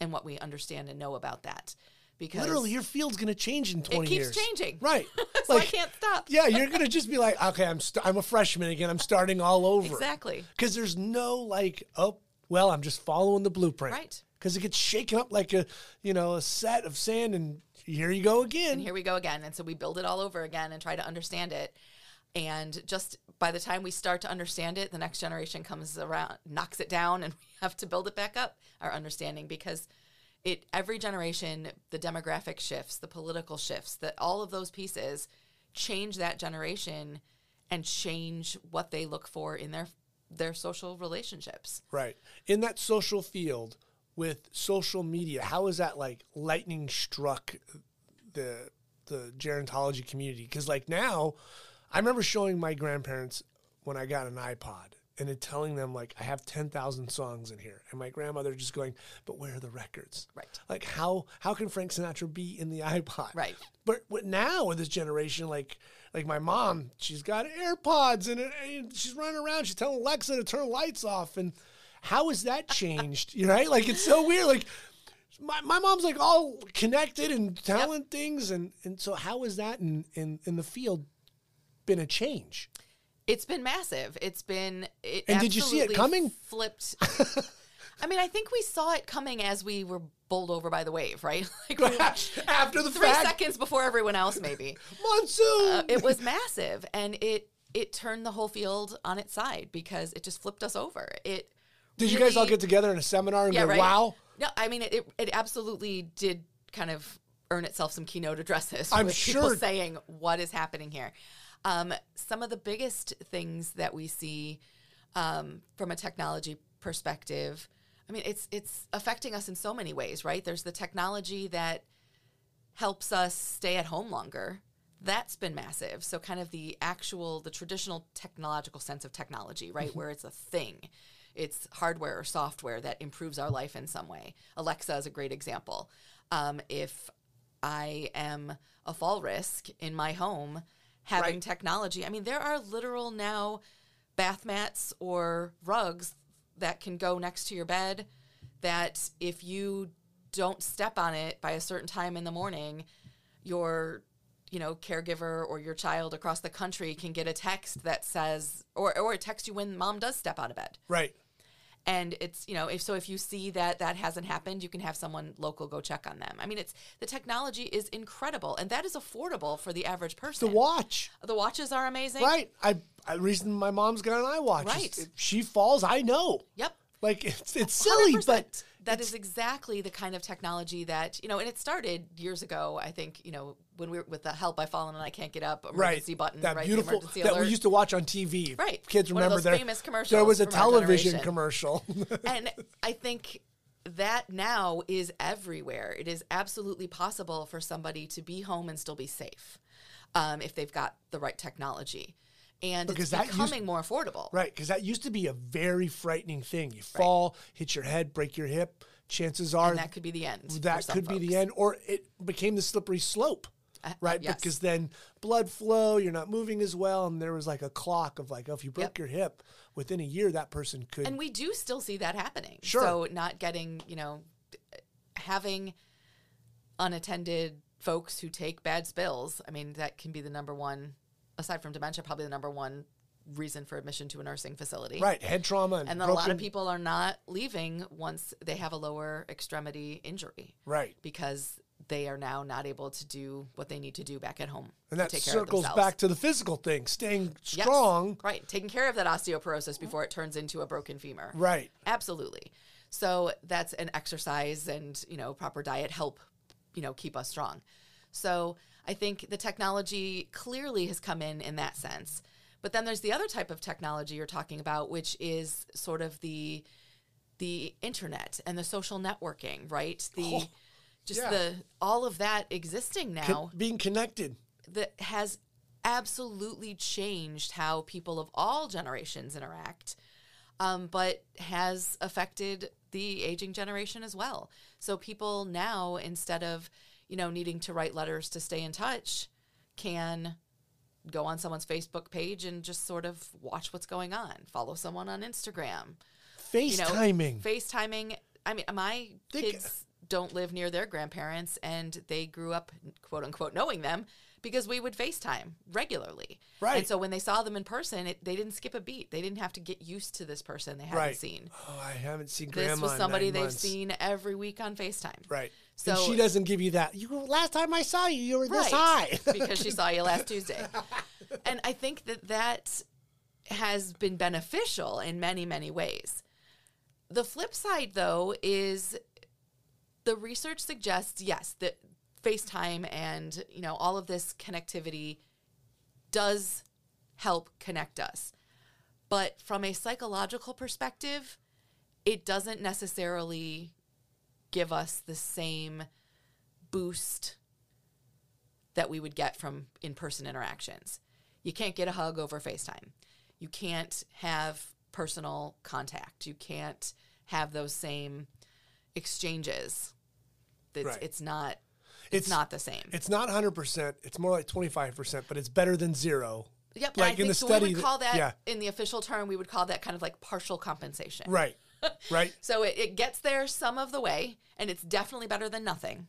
and what we understand and know about that. Because Literally, your field's going to change in 20 years. It keeps years. changing. Right. so I can't stop. Yeah, you're going to just be like, okay, I'm, st- I'm a freshman again. I'm starting all over. Exactly. Because there's no like, oh, well, I'm just following the blueprint. Right. Because it gets shaken up like a, you know, a set of sand and here you go again. And here we go again. And so we build it all over again and try to understand it. And just by the time we start to understand it, the next generation comes around, knocks it down, and we have to build it back up, our understanding, because it every generation, the demographic shifts, the political shifts, that all of those pieces change that generation and change what they look for in their their social relationships. Right. In that social field with social media, how is that like lightning struck the the gerontology community? Because like now, I remember showing my grandparents when I got an iPod and it telling them like I have ten thousand songs in here, and my grandmother just going, "But where are the records? Right. Like how how can Frank Sinatra be in the iPod? Right. But what now with this generation, like like my mom, she's got AirPods and, and she's running around. She's telling Alexa to turn lights off. And how has that changed? you know, right? Like it's so weird. Like my, my mom's like all connected and telling things, and and so how has that in in in the field been a change? It's been massive. It's been. It And did you see it coming? Flipped. I mean, I think we saw it coming as we were bowled over by the wave, right? Like we After the three fact, seconds before everyone else, maybe. monsoon. Uh, it was massive, and it it turned the whole field on its side because it just flipped us over. It. Did you guys all get together in a seminar and Yeah, go, right. "Wow"? No, I mean it. It, it absolutely did kind of earn itself some keynote addresses. I'm with sure- people saying what is happening here. Um, some of the biggest things that we see um, from a technology perspective. I mean, it's it's affecting us in so many ways, right? There's the technology that helps us stay at home longer. That's been massive. So kind of the actual the traditional technological sense of technology, right? Where it's a thing. It's hardware or software that improves our life in some way. Alexa is a great example. Um, if I am a fall risk in my home, having Right. technology, I mean, there are literal now bath mats or rugs that can go next to your bed that if you don't step on it by a certain time in the morning, your you know caregiver or your child across the country can get a text that says or or a text you when mom does step out of bed. Right. And it's you know if so if you see that that hasn't happened, you can have someone local go check on them. I mean, it's the technology is incredible, and that is affordable for the average person The watch. The watches are amazing. Right. I, I reason my mom's got an iWatch. Right. If she falls, I know. Yep. Like it's it's silly, 100%. but that is exactly the kind of technology that you know, and it started years ago. I think you know when we were with the help I fallen and I can't get up right. emergency button, that right? beautiful emergency that alert. we used to watch on TV. Right. Kids One remember that famous commercial. there was a television commercial. and I think that now is everywhere. It is absolutely possible for somebody to be home and still be safe um, if they've got the right technology. And Because it's that used- becoming more affordable. right, because that used to be a very frightening thing. You fall, hit your head, break your hip. Chances are And that could be the end. that could be the end, or it became the slippery slope. Uh, Right, yes. because then blood flow, you're not moving as well, and there was like a clock of like, oh, if you broke Yep. your hip within a year, that person could. And we do still see that happening. Sure. So not getting, you know, having unattended folks who take bad spills. I mean, that can be the number one, aside from dementia, probably the number one reason for admission to a nursing facility. right, head trauma, and, And then a lot of people are not leaving once they have a lower extremity injury Right, because they are now not able to do what they need to do back at home. and to that take care of circles back to the physical thing, staying Yes. strong. Right. Taking care of that osteoporosis before it turns into a broken femur. Right. Absolutely. So that's an exercise and, you know, proper diet help, you know, keep us strong. So I think the technology clearly has come in in that sense. But then there's the other type of technology you're talking about, which is sort of the the internet and the social networking, right? The Oh, just yeah. the all of that existing Con- now being connected. that has absolutely changed how people of all generations interact, um, but has affected the aging generation as well. So people now, instead of you know needing to write letters to stay in touch, can go on someone's Facebook page and just sort of watch what's going on, follow someone on Instagram, you know, FaceTiming. FaceTiming. I mean, my Think- kids don't live near their grandparents and they grew up quote unquote knowing them because we would FaceTime regularly. Right. And so when they saw them in person, it, they didn't skip a beat. They didn't have to get used to this person they hadn't Right. seen. Oh, I haven't seen grandma. This was somebody they've months. seen every week on FaceTime. Right. So and she doesn't give you that. You last time I saw you, you were this high. because she saw you last Tuesday. And I think that that has been beneficial in many, many ways. The flip side, though, is the research suggests yes that FaceTime and you know all of this connectivity does help connect us, but from a psychological perspective, it doesn't necessarily give us the same boost that we would get from in person interactions. You can't get a hug over FaceTime. You can't have personal contact. You can't have those same exchanges. It's, Right. it's not it's, It's- not the same. It's not 100%. It's more like 25%, but it's better than zero. Yep. like I in think the so study we would call that yeah. in the official term we would call that kind of like partial compensation. Right. Right. So it, it gets there some of the way, and it's definitely better than nothing.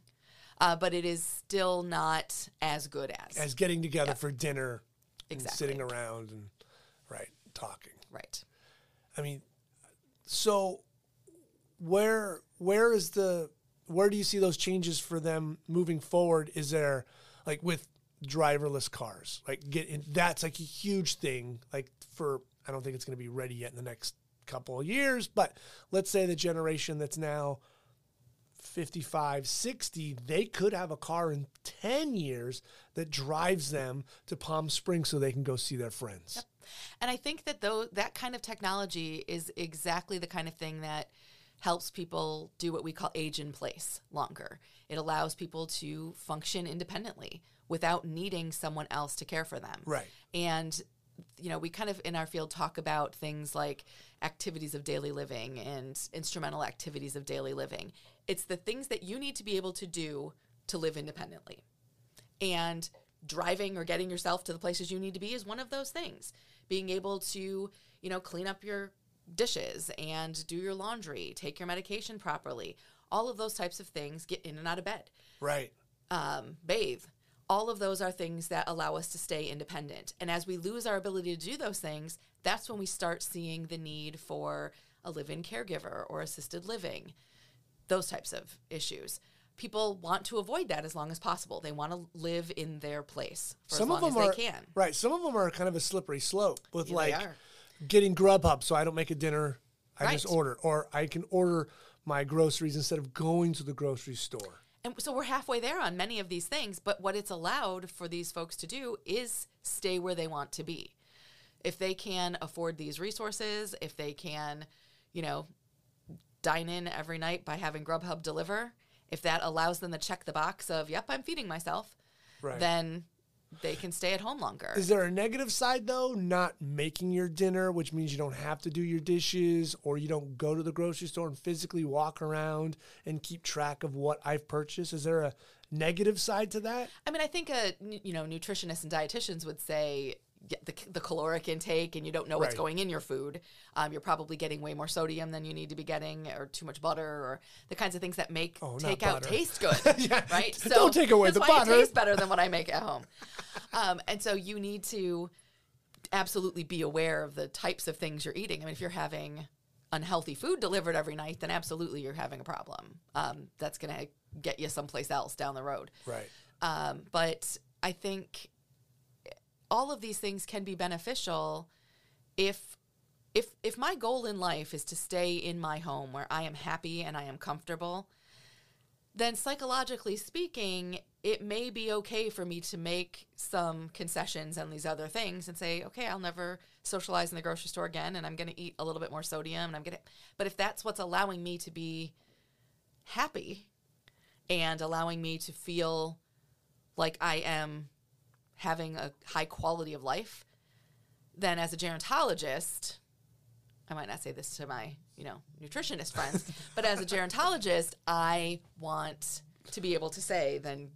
Uh, but it is still not as good as. As getting together for dinner and Exactly. sitting around and, right, talking. right. I mean, so where where is the where do you see those changes for them moving forward? Is there like with driverless cars, like get in, that's like a huge thing. Like for I don't think it's going to be ready yet in the next couple of years, but let's say the generation that's now 55, 60, they could have a car in 10 years that drives them to Palm Springs so they can go see their friends. And I think that though that kind of technology is exactly the kind of thing that helps people do what we call age in place longer. It allows people to function independently without needing someone else to care for them. Right. And you know, we kind of in our field talk about things like activities of daily living and instrumental activities of daily living. It's the things that you need to be able to do to live independently. And driving or getting yourself to the places you need to be is one of those things. Being able to, you know, clean up your dishes and do your laundry, take your medication properly, all of those types of things, get in and out of bed, Right. um, bathe. All of those are things that allow us to stay independent. And as we lose our ability to do those things, that's when we start seeing the need for a live in caregiver or assisted living, those types of issues. People want to avoid that as long as possible. They want to live in their place for some as of them as are they can. right. Some of them are kind of a slippery slope with Yeah, like are. Getting Grubhub, so I don't make a dinner. I just order, or I can order my groceries instead of going to the grocery store. And so we're halfway there on many of these things, but what it's allowed for these folks to do is stay where they want to be. If they can afford these resources, if they can, you know, dine in every night by having Grubhub deliver, if that allows them to check the box of, yep, I'm feeding myself, Right. then they can stay at home longer. Is there a negative side though? Not making your dinner, which means you don't have to do your dishes, or you don't go to the grocery store and physically walk around and keep track of what I've purchased. Is there a negative side to that? I mean, I think a you know nutritionists and dietitians would say the, the caloric intake, and you don't know what's Right. going in your food. Um, you're probably getting way more sodium than you need to be getting, or too much butter, or the kinds of things that make Oh, takeout taste good, Yeah, right? don't take away the butter. It tastes better than what I make at home, um, and so you need to absolutely be aware of the types of things you're eating. I mean, if you're having unhealthy food delivered every night, then absolutely you're having a problem. Um, that's going to get you someplace else down the road. Right. Um, but I think all of these things can be beneficial if if if my goal in life is to stay in my home where I am happy and I am comfortable, then psychologically speaking, it may be okay for me to make some concessions and these other things and say, okay, I'll never socialize in the grocery store again and I'm going to eat a little bit more sodium and I'm going to but if that's what's allowing me to be happy and allowing me to feel like I am having a high quality of life, then as a gerontologist, I might not say this to my, you know, nutritionist friends, but as a gerontologist, I want to be able to say, then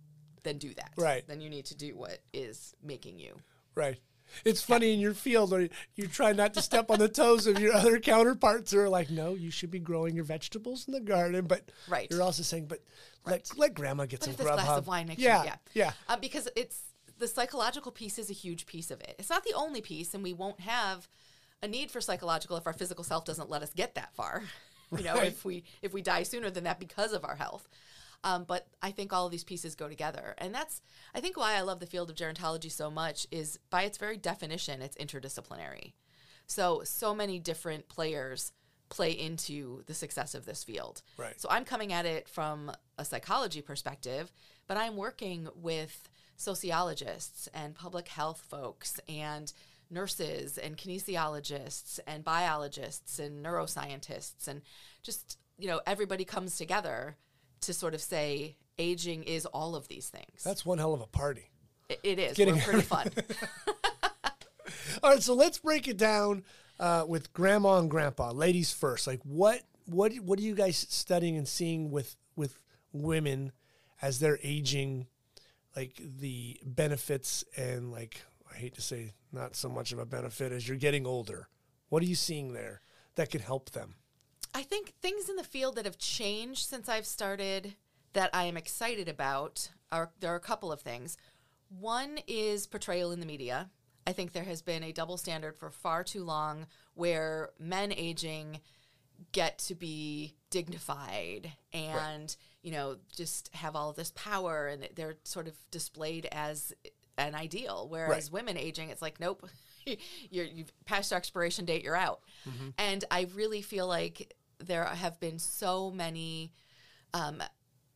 then do that. Right. Then you need to do what is making you. Right. It's funny in your field where you try not to step on the toes of your other counterparts who are like, no, you should be growing your vegetables in the garden. But Right. you're also saying, but let, let grandma get But some this grub glass hub. of wine makes yeah, you, yeah, yeah. Uh, because it's the psychological piece is a huge piece of it. It's not the only piece, and we won't have a need for psychological if our physical self doesn't let us get that far. You know, Right. if we if we die sooner than that because of our health. Um, but I think all of these pieces go together, and that's I think why I love the field of gerontology so much is by its very definition, it's interdisciplinary. So so many different players play into the success of this field. Right. So I'm coming at it from a psychology perspective, but I'm working with sociologists and public health folks and nurses and kinesiologists and biologists and neuroscientists and just you know everybody comes together to sort of say aging is all of these things. That's one hell of a party. it, it is. getting We're pretty fun. All right, so let's break it down uh, with grandma and grandpa. Ladies first. Like, what what what are you guys studying and seeing with with women as they're aging? Like the benefits and like I hate to say not so much of a benefit as you're getting older. What are you seeing there that could help them? I think things in the field that have changed since I've started that I am excited about are there are a couple of things. One is portrayal in the media. I think there has been a double standard for far too long where men aging get to be dignified and you know just have all this power and they're sort of displayed as an ideal whereas Right. women aging it's like nope you're you've passed your expiration date you're out and i really feel like there have been so many um,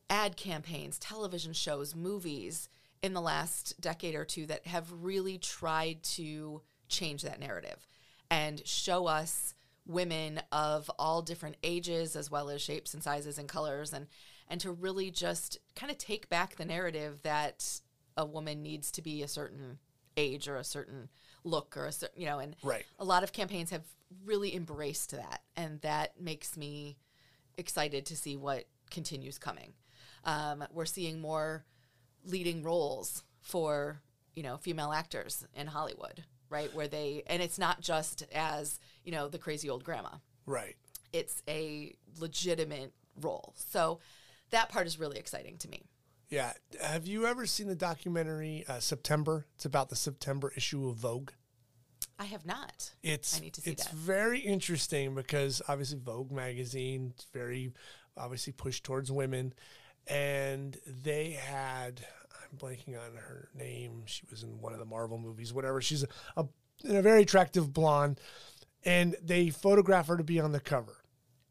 ad campaigns television shows movies in the last decade or two that have really tried to change that narrative and show us women of all different ages as well as shapes and sizes and colors and and to really just kind of take back the narrative that a woman needs to be a certain age or a certain look or a certain you know and Right. a lot of campaigns have really embraced that and that makes me excited to see what continues coming um, we're seeing more leading roles for you know female actors in hollywood right where they and it's not just as you know the crazy old grandma Right. it's a legitimate role so that part is really exciting to me Yeah. Have you ever seen the documentary uh, September? It's about the September issue of Vogue. i have not It's I need to see it's that. very interesting because obviously Vogue magazine is very obviously pushed towards women, and they had I'm blanking on her name. She was in one of the Marvel movies, whatever. She's a, a, a very attractive blonde, and they photograph her to be on the cover.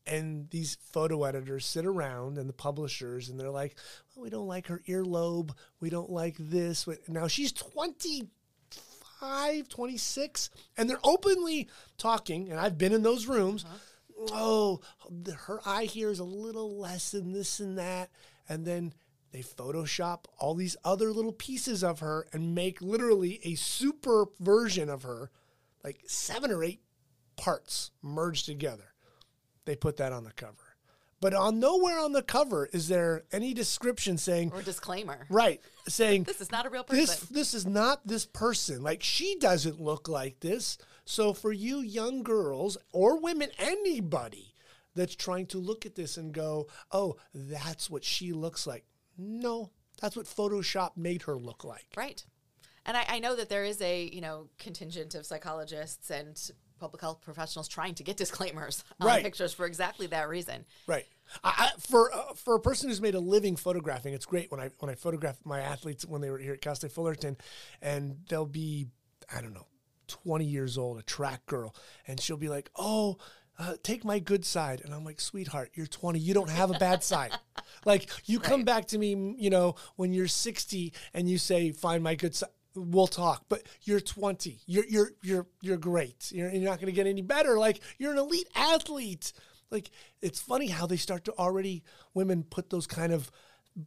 And these photo editors sit around and the publishers, and they're like, well, we don't like her earlobe. We don't like this. Now she's 20 25, 26, and they're openly talking. And I've been in those rooms. Uh-huh. Oh, her eye here is a little less than this and that. And then they Photoshop all these other little pieces of her and make literally a super version of her, like seven or eight parts merged together. They put that on the cover. But on nowhere on the cover is there any description saying, or disclaimer. Right, saying this is not a real person. this this is not this person. Like she doesn't look like this. So for you young girls or women anybody that's trying to look at this and go oh that's what she looks like. No that's what photoshop made her look like. Right. And I, I know that there is a, you know, contingent of psychologists and public health professionals trying to get disclaimers on Right. pictures for exactly that reason. Right. I, I, for uh, for a person who's made a living photographing, it's great when I when I photograph my athletes when they were here at Cal State Fullerton, and they'll be I don't know, twenty years old, a track girl, and she'll be like, "Oh, uh, take my good side," and I'm like, "Sweetheart, you're 20, you don't have a bad side." Like you come back to me, you know, when you're 60 and you say, "Find my good side." We'll talk, but you're 20. You're you're you're you're great. You're, you're not going to get any better. Like you're an elite athlete like it's funny how they start to already women put those kind of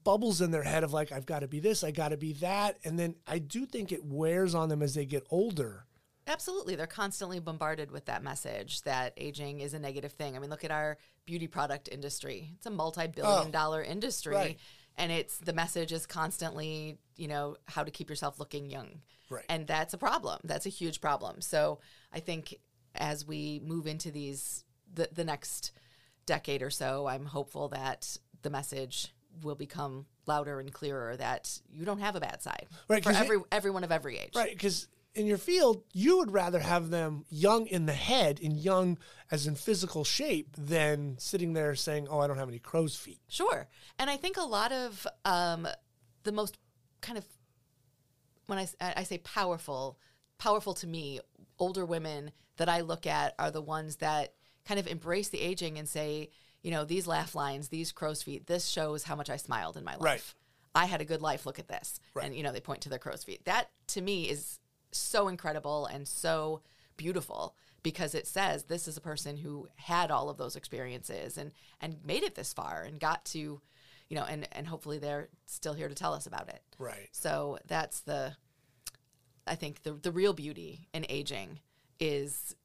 bubbles in their head of like I've got to be this, I got to be that, and then I do think it wears on them as they get older. Absolutely. They're constantly bombarded with that message that aging is a negative thing. I mean, look at our beauty product industry. It's a multi billion Oh, dollar industry. right. And it's the message is constantly, you know, how to keep yourself looking young. Right. And that's a problem. That's a huge problem. So I think as we move into these the, the next decade or so, I'm hopeful that the message will become louder and clearer that you don't have a bad side Right, for 'cause it- every everyone of every age. Right, because in your field, you would rather have them young in the head and young as in physical shape than sitting there saying, "Oh, I don't have any crow's feet." Sure. And I think a lot of um, the most kind of, when I I say powerful, powerful to me, older women that I look at are the ones that kind of embrace the aging and say, you know, these laugh lines, these crow's feet, this shows how much I smiled in my life. Right. I had a good life. Look at this. Right. And, you know, they point to their crow's feet. That to me is so incredible and so beautiful because it says this is a person who had all of those experiences and, and made it this far and got to, you know, and, and hopefully they're still here to tell us about it. Right. So that's the, I think the, the real beauty in aging is,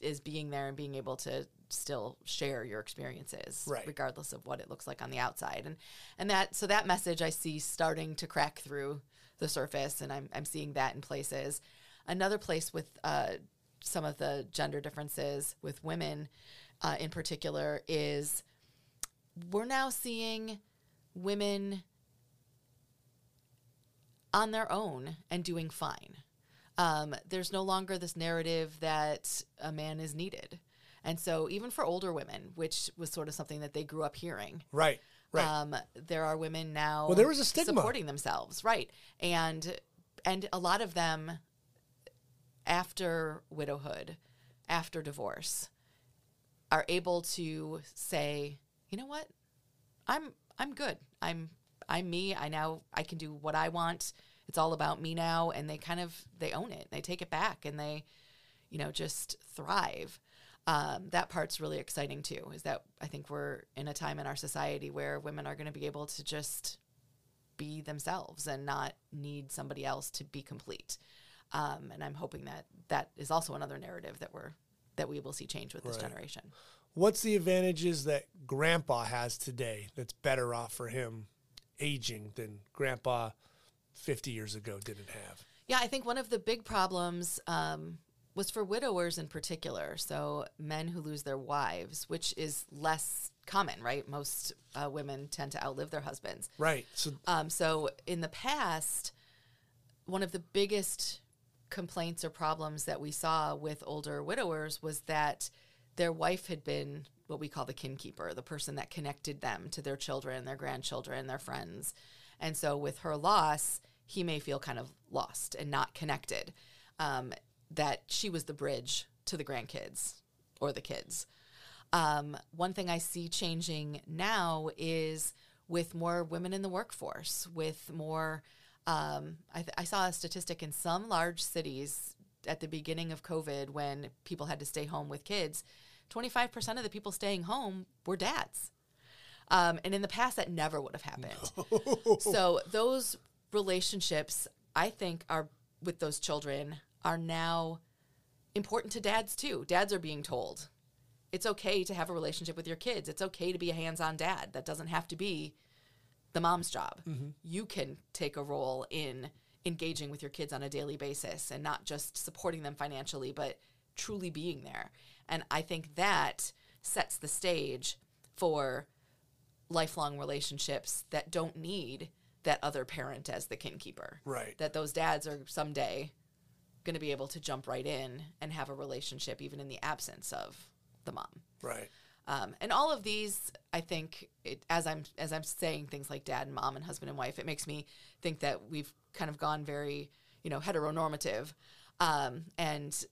is being there and being able to still share your experiences Right. regardless of what it looks like on the outside and and that so that message i see starting to crack through the surface and i'm, I'm seeing that in places. Another place with uh, some of the gender differences with women uh, in particular is we're now seeing women on their own and doing fine. Um, there's no longer this narrative that a man is needed. And so even for older women which was sort of something that they grew up hearing. Right. Right. um, there are women now Well, there was a stigma. supporting themselves. Right. And and a lot of them after widowhood after divorce are able to say you know what? I'm i'm good. I'm i'm me. I now i can do what i want. It's all about me now. And they kind of they own it. They take it back and they you know just thrive um, that part's really exciting too is that i think we're in a time in our society where women are going to be able to just be themselves and not need somebody else to be complete. Um, and i'm hoping that that is also another narrative that we're that we will see change with this generation. What's the advantages that Grandpa has today that's better off for him aging than Grandpa 50 years ago didn't have? Yeah, I think one of the big problems um, was for widowers in particular. So men who lose their wives, which is less common, right? Most uh, women tend to outlive their husbands. Right. So Um, so in the past, one of the biggest complaints or problems that we saw with older widowers was that their wife had been what we call the kin keeper, the person that connected them to their children, their grandchildren, their friends. And so with her loss, he may feel kind of lost and not connected. Um, that she was the bridge to the grandkids or the kids. Um, one thing I see changing now is with more women in the workforce, with more. Um, I, th- I saw a statistic in some large cities at the beginning of COVID when people had to stay home with kids. 25% of the people staying home were dads. Um, and in the past, that never would have happened. so those relationships, I think, are with those children are now important to dads too. Dads are being told it's okay to have a relationship with your kids. It's okay to be a hands-on dad. That doesn't have to be the mom's job. Mm-hmm. You can take a role in engaging with your kids on a daily basis and not just supporting them financially, but truly being there. And I think that sets the stage for lifelong relationships that don't need that other parent as the kin keeper. Right. That those dads are someday going to be able to jump right in and have a relationship even in the absence of the mom. right. Um, and all of these, I think, it, as I'm as I'm saying things like dad and mom and husband and wife, it makes me think that we've kind of gone very, you know, heteronormative. Um, and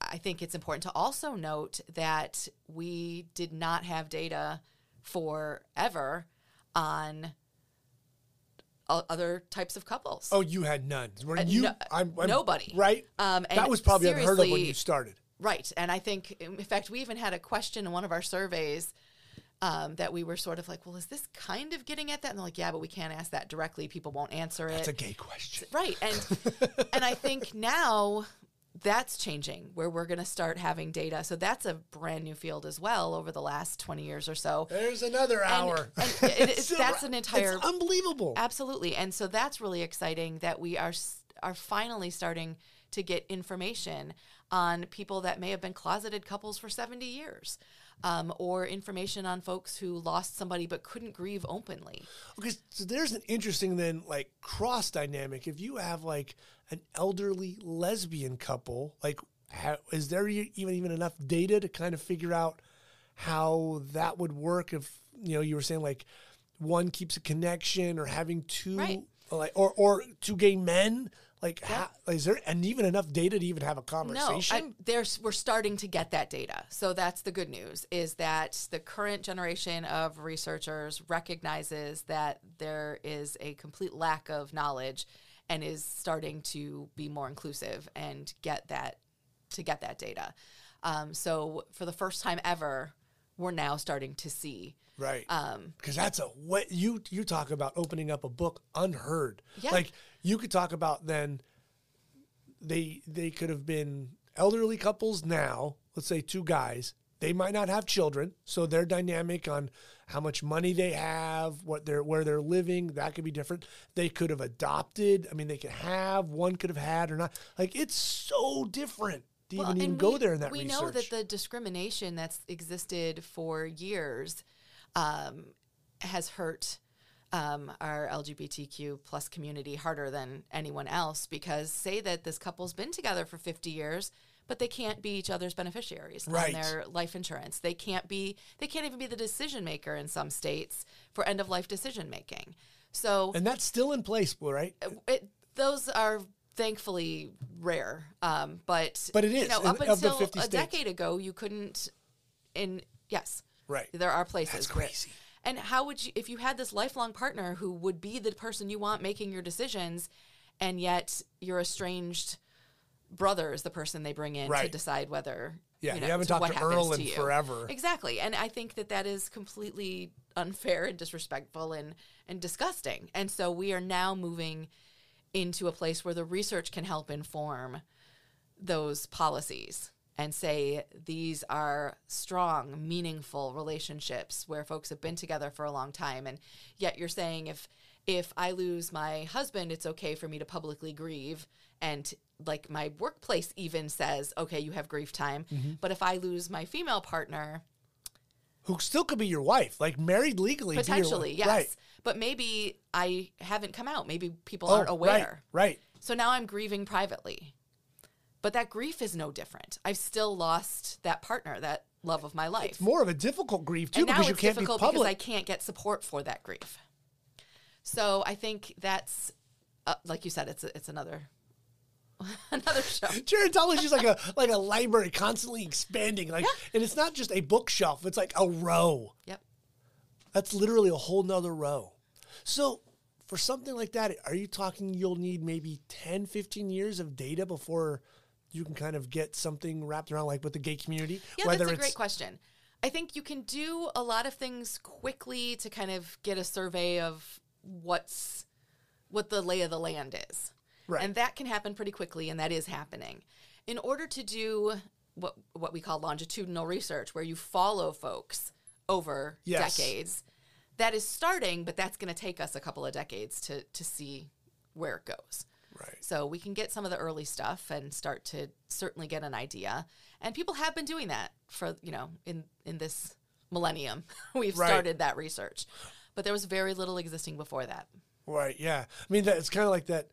I think it's important to also note that we did not have data forever on other types of couples. Oh, you had none. Were Uh, you? no- I'm, I'm- nobody. Right. Um, that was probably unheard of when you started. Right. And I think, in fact, we even had a question in one of our surveys um, that we were sort of like, well, is this kind of getting at that? And they're like, yeah, but we can't ask that directly. People won't answer it. It's a gay question. Right. And and I think now that's changing where we're going to start having data. So that's a brand new field as well over the last 20 years or so. There's another hour. And it- it's- that's an entire It's unbelievable. Absolutely. And so that's really exciting that we are are finally starting to get information on people that may have been closeted couples for 70 years. Um, or information on folks who lost somebody but couldn't grieve openly. Okay, so there's an interesting then like cross dynamic. If you have like an elderly lesbian couple, like ha- is there even even enough data to kind of figure out how that would work? If you know you were saying like one keeps a connection or having two Right. like or or two gay men. Like, how, is there and even enough data to even have a No, conversation? I, there's we're starting to get that data. So that's the good news is that the current generation of researchers recognizes that there is a complete lack of knowledge and is starting to be more inclusive and get that to get that data. Um, so for the first time ever, we're now starting to see Right. um, because that's a what you you talk about opening up a book unheard. Yeah. Like you could talk about then they they could have been elderly couples now, let's say two guys. They might not have children, so their dynamic on how much money they have, what they're where they're living, that could be different. They could have adopted. I mean, they could have one could have had or not. Like it's so different to Well, even even and go there in that we research. know that the discrimination that's existed for years um, has hurt um, our LGBTQ plus community harder than anyone else because say that this couple's been together for 50 years but they can't be each other's beneficiaries Right. on their life insurance they can't be they can't even be the decision maker in some states for end of life decision making so and that's still in place, right? it, those are thankfully rare. Um, but But it is you know, up until a decade ago, you couldn't. In yes, Right. There are places. That's where- crazy. and how would you, if you had this lifelong partner who would be the person you want making your decisions, and yet your estranged brother is the person they bring in to decide whether. Yeah, you, you haven't talked to Earl to in you. forever. Exactly, and I think that that is completely unfair and disrespectful and and disgusting. And so we are now moving into a place where the research can help inform those policies and say these are strong, meaningful relationships where folks have been together for a long time. And yet you're saying if if I lose my husband, it's okay for me to publicly grieve. And like my workplace even says, okay, you have grief time. Mm-hmm. But if I lose my female partner, Who still could be your wife, like married legally. potentially, yes. Right. But maybe I haven't come out. Maybe people Oh, aren't aware. Right. Right. So now I'm grieving privately. But that grief is no different. I've still lost that partner, that love of my life. It's more of a difficult grief too and now because you it's can't be difficult public. because I can't get support for that grief. So I think that's, uh, like you said, it's a, it's another another show. Gerontology is like a like a library constantly expanding. Like, and it's not just a bookshelf; it's like a row. Yep. That's literally a whole nother row. So, for something like that, are you talking you'll need maybe 10, 15 years of data before you can kind of get something wrapped around like with the gay community? Yeah, that's a great question. I think you can do a lot of things quickly to kind of get a survey of what's what the lay of the land is. Right. And that can happen pretty quickly and that is happening. In order to do what what we call longitudinal research where you follow folks over Yes. decades, that is starting, but that's going to take us a couple of decades to to see where it goes. Right. So we can get some of the early stuff and start to certainly get an idea. And people have been doing that for, you know, in in this millennium. We've Right. started that research. But there was very little existing before that. Right. Yeah. I mean, that it's kind of like that.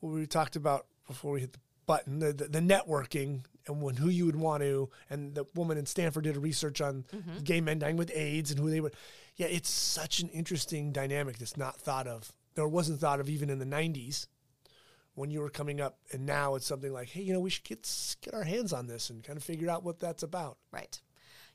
What we talked about before we hit the button, the, the, the networking and when who you would want to. And the woman in Stanford did a research on mm-hmm. gay men dying with AIDS and who they would. Yeah, it's such an interesting dynamic that's not thought of. Or wasn't thought of even in the '90s when you were coming up. And now it's something like, hey, you know, we should get get our hands on this and kind of figure out what that's about. Right.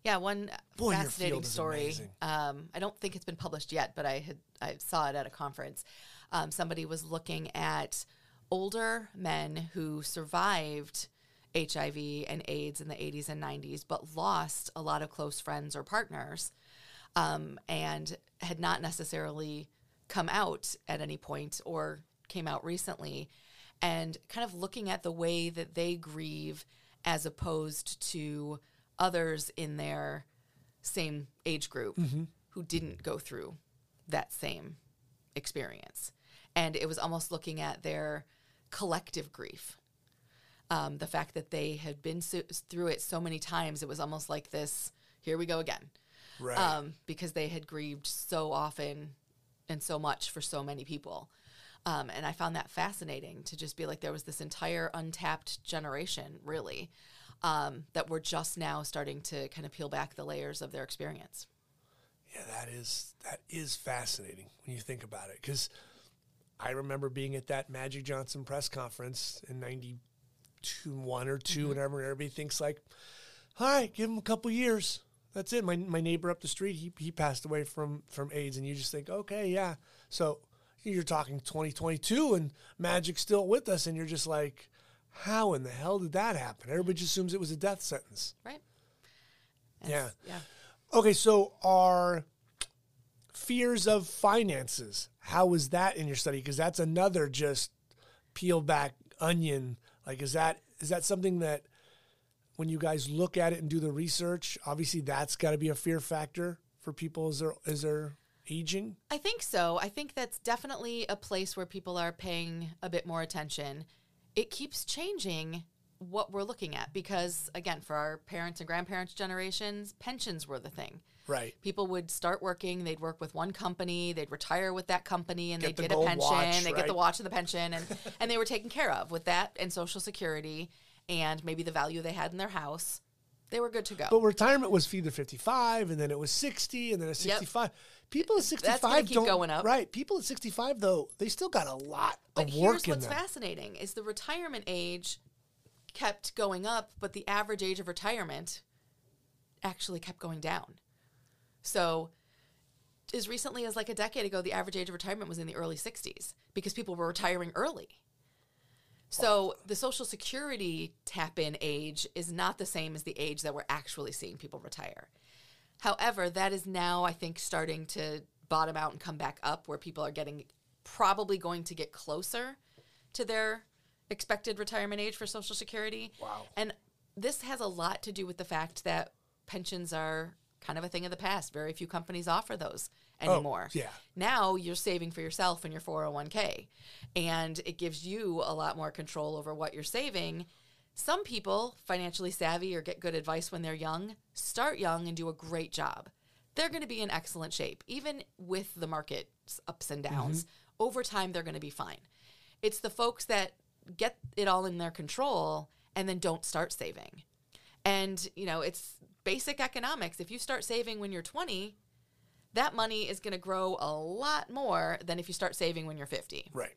Yeah, one Boy, fascinating story. Um, I don't think it's been published yet, but I had I saw it at a conference. Um, somebody was looking at older men who survived HIV and AIDS in the 80s and 90s, but lost a lot of close friends or partners, um, and had not necessarily come out at any point or came out recently. And kind of looking at the way that they grieve as opposed to others in their same age group who didn't go through that same experience. And it was almost looking at their collective grief. Um, the fact that they had been so, through it so many times, it was almost like this here we go again. Right. Um, because they had grieved so often and so much for so many people. Um, and I found that fascinating to just be like there was this entire untapped generation, really, um, that were just now starting to kind of peel back the layers of their experience. Yeah, that is that is fascinating when you think about it. Because I remember being at that Magic Johnson press conference in '92, one or 2 whenever everybody thinks like, "All right, give him a couple years. That's it." My my neighbor up the street, he he passed away from from AIDS, and you just think, "Okay, yeah." So you're talking 2022, and Magic's still with us, and you're just like, "How in the hell did that happen?" Everybody just assumes it was a death sentence. Right? Yeah. Yeah. Okay, so our fears of finances. How was that in your study? Because that's another just peel back onion. Like, is that is that something that when you guys look at it and do the research, obviously that's got to be a fear factor for people as they're as they're aging. I think so. I think that's definitely a place where people are paying a bit more attention. It keeps changing what we're looking at because, again, for our parents and grandparents' generations, pensions were the thing. Right. People would start working, they'd work with one company, they'd retire with that company, and Get they'd get a pension, watch, they'd get the watch and the pension, and, and they were taken care of with that and Social Security and maybe the value they had in their house. They were good to go. But retirement was either 55 and then it was 60 and then a 65. People at 65 gonna keep don't going up. Right. People at 65 though, they still got a lot But of work Here's what's them. fascinating is the retirement age kept going up, but the average age of retirement actually kept going down. So as recently as like a decade ago, the average age of retirement was in the early 60s because people were retiring early. So the Social Security tap in age is not the same as the age that we're actually seeing people retire. However, that is now, I think, starting to bottom out and come back up where people are getting probably going to get closer to their expected retirement age for Social Security. Wow. And this has a lot to do with the fact that pensions are kind of a thing of the past. Very few companies offer those Oh, anymore. yeah. Now you're saving for yourself in your 401k, and it gives you a lot more control over what you're saving. Some people, financially savvy or get good advice when they're young, start young and do a great job. They're going to be in excellent shape, even with the market's ups and mm-hmm. downs. Over time, they're going to be fine. It's the folks that get it all in their control and then don't start saving. And, you know, it's basic economics. If you start saving when you're 20, that money is going to grow a lot more than if you start saving when you're 50. Right.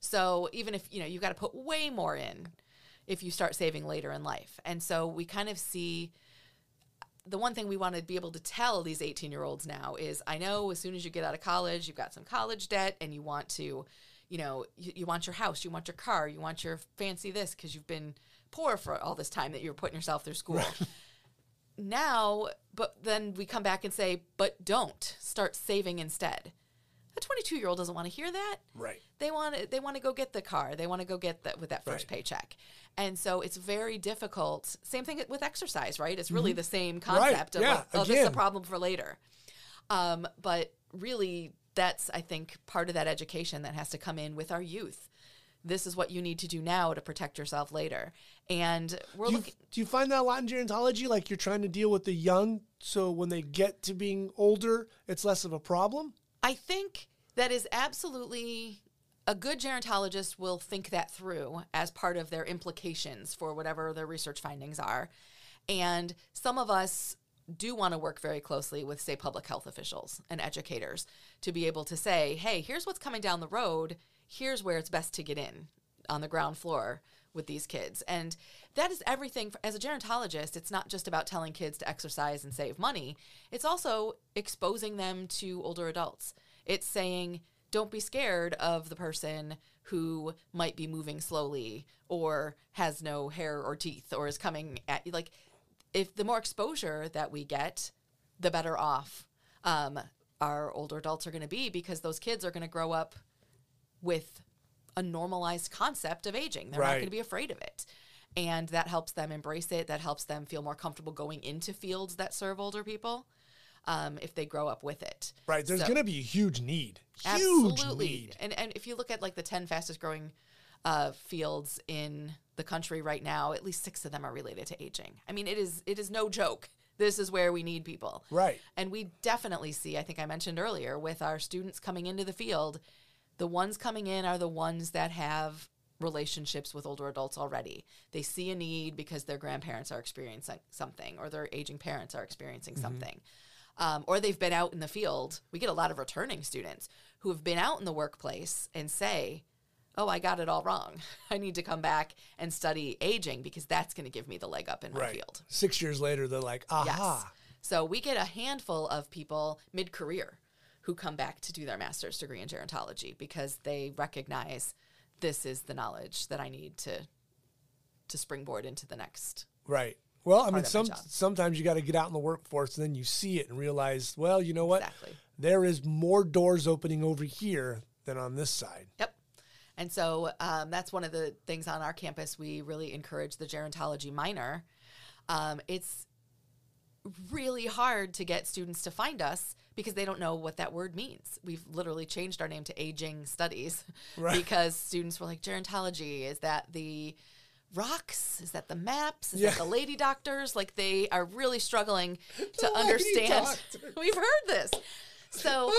So even if, you know, you've got to put way more in if you start saving later in life. And so we kind of see the one thing we want to be able to tell these 18 year olds now is I know as soon as you get out of college, you've got some college debt and you want to, you know, you, you want your house, you want your car, you want your fancy this because you've been poor for all this time that you were putting yourself through school. Now, but then we come back and say, but don't start saving instead. A 22 year old doesn't want to hear that. Right. They want to they want to go get the car. They want to go get that with that first Right. paycheck. And so it's very difficult. Same thing with exercise, right? It's really the same Mm-hmm. Right. concept of Yeah. oh, this is a problem for later. Um, but really, that's I think part of that education that has to come in with our youth. This is what you need to do now to protect yourself later. And we're Do you, looking. do you find that a lot in gerontology? Like you're trying to deal with the young, so when they get to being older, it's less of a problem? I think that is absolutely a good gerontologist will think that through as part of their implications for whatever their research findings are. And some of us do want to work very closely with, say, public health officials and educators to be able to say, hey, here's what's coming down the road. Here's where it's best to get in on the ground floor with these kids. And that is everything. As a gerontologist, it's not just about telling kids to exercise and save money, it's also exposing them to older adults. It's saying, don't be scared of the person who might be moving slowly or has no hair or teeth or is coming at you. Like, if the more exposure that we get, the better off um, our older adults are going to be because those kids are going to grow up with a normalized concept of aging. They're not going to be afraid of it. And that helps them embrace it. That helps them feel more comfortable going into fields that serve older people um, if they grow up with it. Right. There's So- going to be a huge need. Huge Absolutely. need. And and if you look at like the 10 fastest growing uh, fields in the country right now, at least 6 of them are related to aging. I mean, it is it is no joke. This is where we need people. Right. And we definitely see, I think I mentioned earlier, with our students coming into the field, the ones coming in are the ones that have relationships with older adults already. They see a need because their grandparents are experiencing something or their aging parents are experiencing something. Um, or they've been out in the field. We get a lot of returning students who have been out in the workplace and say, Oh, I got it all wrong. I need to come back and study aging because that's going to give me the leg up in my Right. field. Six years later, they're like, aha. Yes. So we get a handful of people mid career who come back to do their master's degree in gerontology because they recognize this is the knowledge that I need to to springboard into the next. Right. Well, I mean, some sometimes you got to get out in the workforce, and then you see it and realize, well, you know what? Exactly. There is more doors opening over here than on this side. Yep. And so um, that's one of the things on our campus. We really encourage the gerontology minor. Um, it's really hard to get students to find us because they don't know what that word means. We've literally changed our name to aging studies Right. because students were like, gerontology, is that the rocks? Is that the maps? Is Yeah. that the lady doctors? Like they are really struggling to understand. doctors. We've heard this. So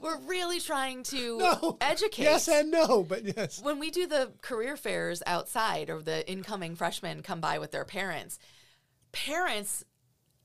we're really trying to No. educate Yes and no, but yes. when we do the career fairs outside or the incoming freshmen come by with their parents, parents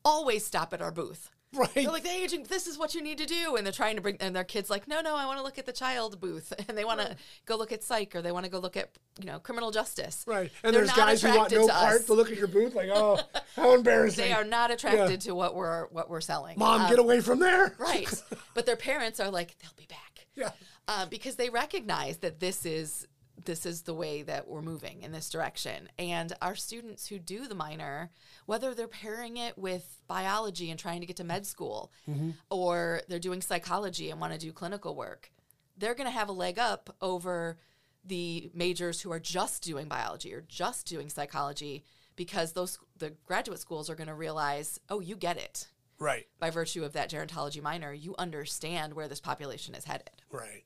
always stop at our booth. Right. They're like, the aging, this is what you need to do. And they're trying to bring, and their kids like, no, no, I want to look at the child booth. And they want to go look at psych or they want to go look at, you know, criminal justice. Right. And They're there's guys who want no to part us. to look at your booth, like, oh, how embarrassing. They are not attracted to what we're, what we're selling. Mom, Um, get away from there. Right. but their parents are like, they'll be back. Yeah. Uh, because they recognize that this is this is the way that we're moving in this direction. And our students who do the minor, whether they're pairing it with biology and trying to get to med school, mm-hmm. or they're doing psychology and want to do clinical work, they're going to have a leg up over the majors who are just doing biology or just doing psychology because those the graduate schools are going to realize, oh, you get it Right. by virtue of that gerontology minor, you understand where this population is headed. Right.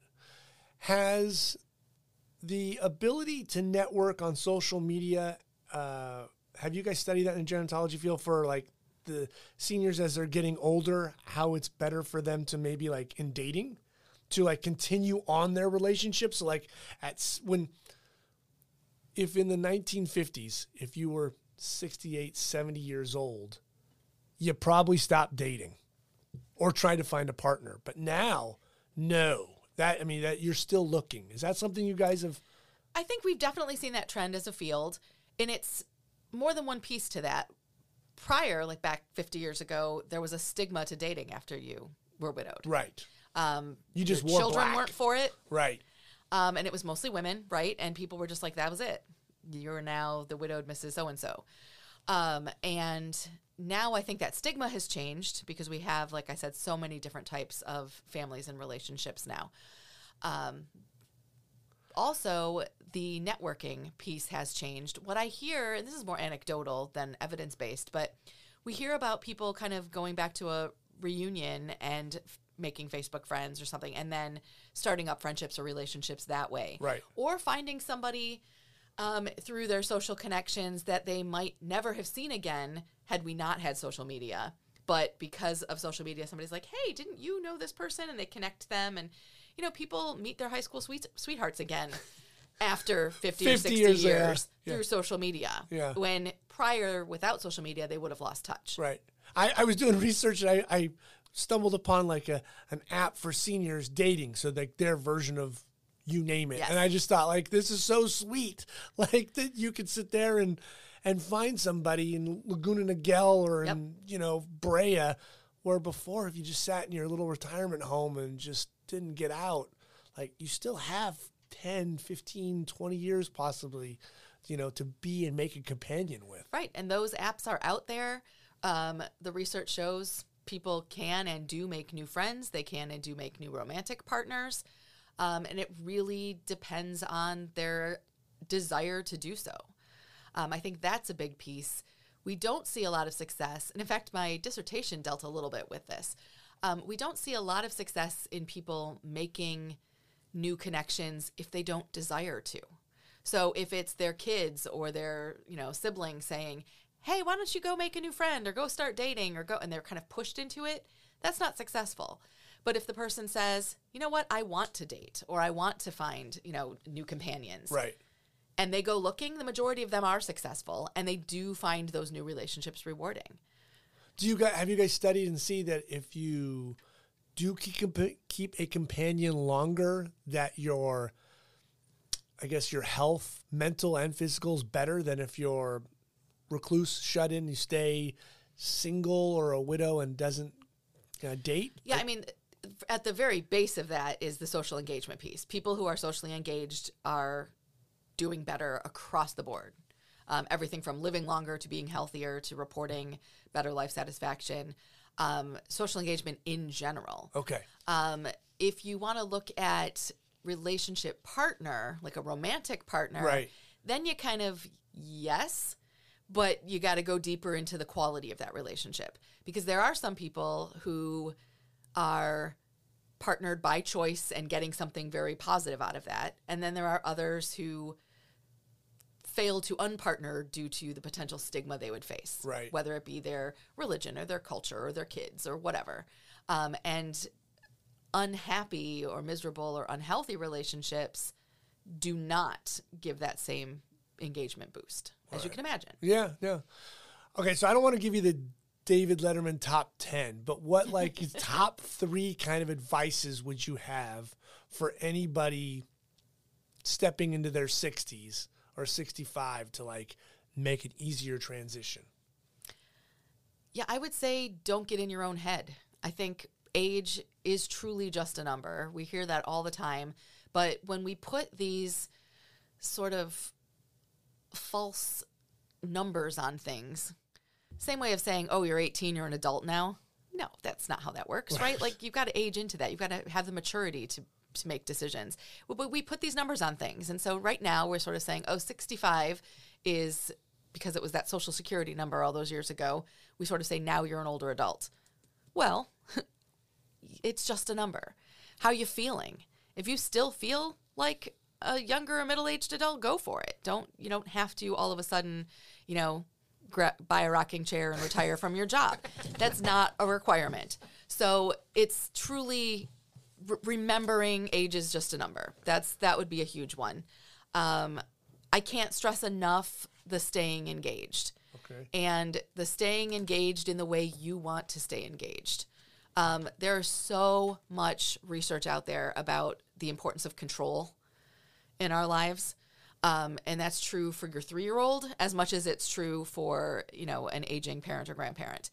Has the ability to network on social media, uh, have you guys studied that in the gerontology field for like the seniors as they're getting older, how it's better for them to maybe like in dating to like continue on their relationships? So like at when, if in the 1950s, if you were 68, 70 years old, you probably stopped dating or try to find a partner. But now, no. That I mean that you're still looking. Is that something you guys have I think we've definitely seen that trend as a field, and it's more than one piece to that. Prior, like back 50 years ago, there was a stigma to dating after you were widowed. right? Um, You just wore children black. weren't for it, Right. um, and it was mostly women, right? And people were just like, "That was it. You're now the widowed Mrs. So and so." And now I think that stigma has changed because we have, like I said, so many different types of families and relationships now. Um, also, the networking piece has changed. What I hear, and this is more anecdotal than evidence based, but we hear about people kind of going back to a reunion and f- making Facebook friends or something, and then starting up friendships or relationships that way. Right. Or finding somebody um, through their social connections that they might never have seen again had we not had social media. But because of social media, somebody's like, hey, didn't you know this person? And they connect them. And, you know, people meet their high school sweet- sweethearts again after 50, or 60 years, years, yeah. Yeah. through social media. Yeah. When prior, without social media, they would have lost touch. Right. I, I was doing research and I, I stumbled upon like a an app for seniors dating, so like their version of you name it. Yes. And I just thought like this is so sweet, like that you could sit there and and find somebody in Laguna Niguel or Yep. in you know Brea, where before if you just sat in your little retirement home and just didn't get out, like you still have 10, 15, 20 years possibly, you know, to be and make a companion with. Right. And those apps are out there. Um, the research shows people can and do make new friends, they can and do make new romantic partners. Um, and it really depends on their desire to do so. Um, I think that's a big piece. We don't see a lot of success. And in fact, my dissertation dealt a little bit with this. Um, we don't see a lot of success in people making new connections if they don't desire to. So if it's their kids or their, you know, siblings saying, "Hey, why don't you go make a new friend or go start dating or go," and they're kind of pushed into it, that's not successful. But if the person says, "You know what? I want to date or I want to find, you know, new companions." Right. And they go looking, the majority of them are successful and they do find those new relationships rewarding. Do you guys have you guys studied and see that if you do keep keep a companion longer, that your I guess your health, mental and physical, is better than if you're recluse, shut in, you stay single or a widow and doesn't uh, date. Yeah, I mean, at the very base of that is the social engagement piece. People who are socially engaged are doing better across the board. Um, everything from living longer to being healthier to reporting better life satisfaction, um, social engagement in general. Okay. Um, if you want to look at relationship partner, like a romantic partner, Right. then you kind of, yes, but you got to go deeper into the quality of that relationship because there are some people who are partnered by choice and getting something very positive out of that. And then there are others who fail to unpartner due to the potential stigma they would face, Right. whether it be their religion or their culture or their kids or whatever. Um, and unhappy or miserable or unhealthy relationships do not give that same engagement boost, as you can imagine. Yeah, yeah. Okay, so I don't want to give you the David Letterman top 10, but what like top 3 kind of advices would you have for anybody stepping into their 60s or 65 to like make an easier transition? Yeah, I would say don't get in your own head. I think age is truly just a number. We hear that all the time. But when we put these sort of false numbers on things, same way of saying, oh, you're 18, you're an adult now. No, that's not how that works, right? Like you've got to age into that. You've got to have the maturity to to make decisions. But we put these numbers on things. And so right now we're sort of saying, oh, 65 is because it was that social security number all those years ago. We sort of say now you're an older adult. Well, it's just a number. How you feeling? If you still feel like a younger or middle-aged adult, go for it. Don't you don't have to all of a sudden, you know, buy a rocking chair and retire from your job. That's not a requirement. So it's truly re- remembering age is just a number. That's that would be a huge one. Um, I can't stress enough the staying engaged Okay. and the staying engaged in the way you want to stay engaged. Um, there's so much research out there about the importance of control in our lives. Um, and that's true for your three year old as much as it's true for, you know, an aging parent or grandparent.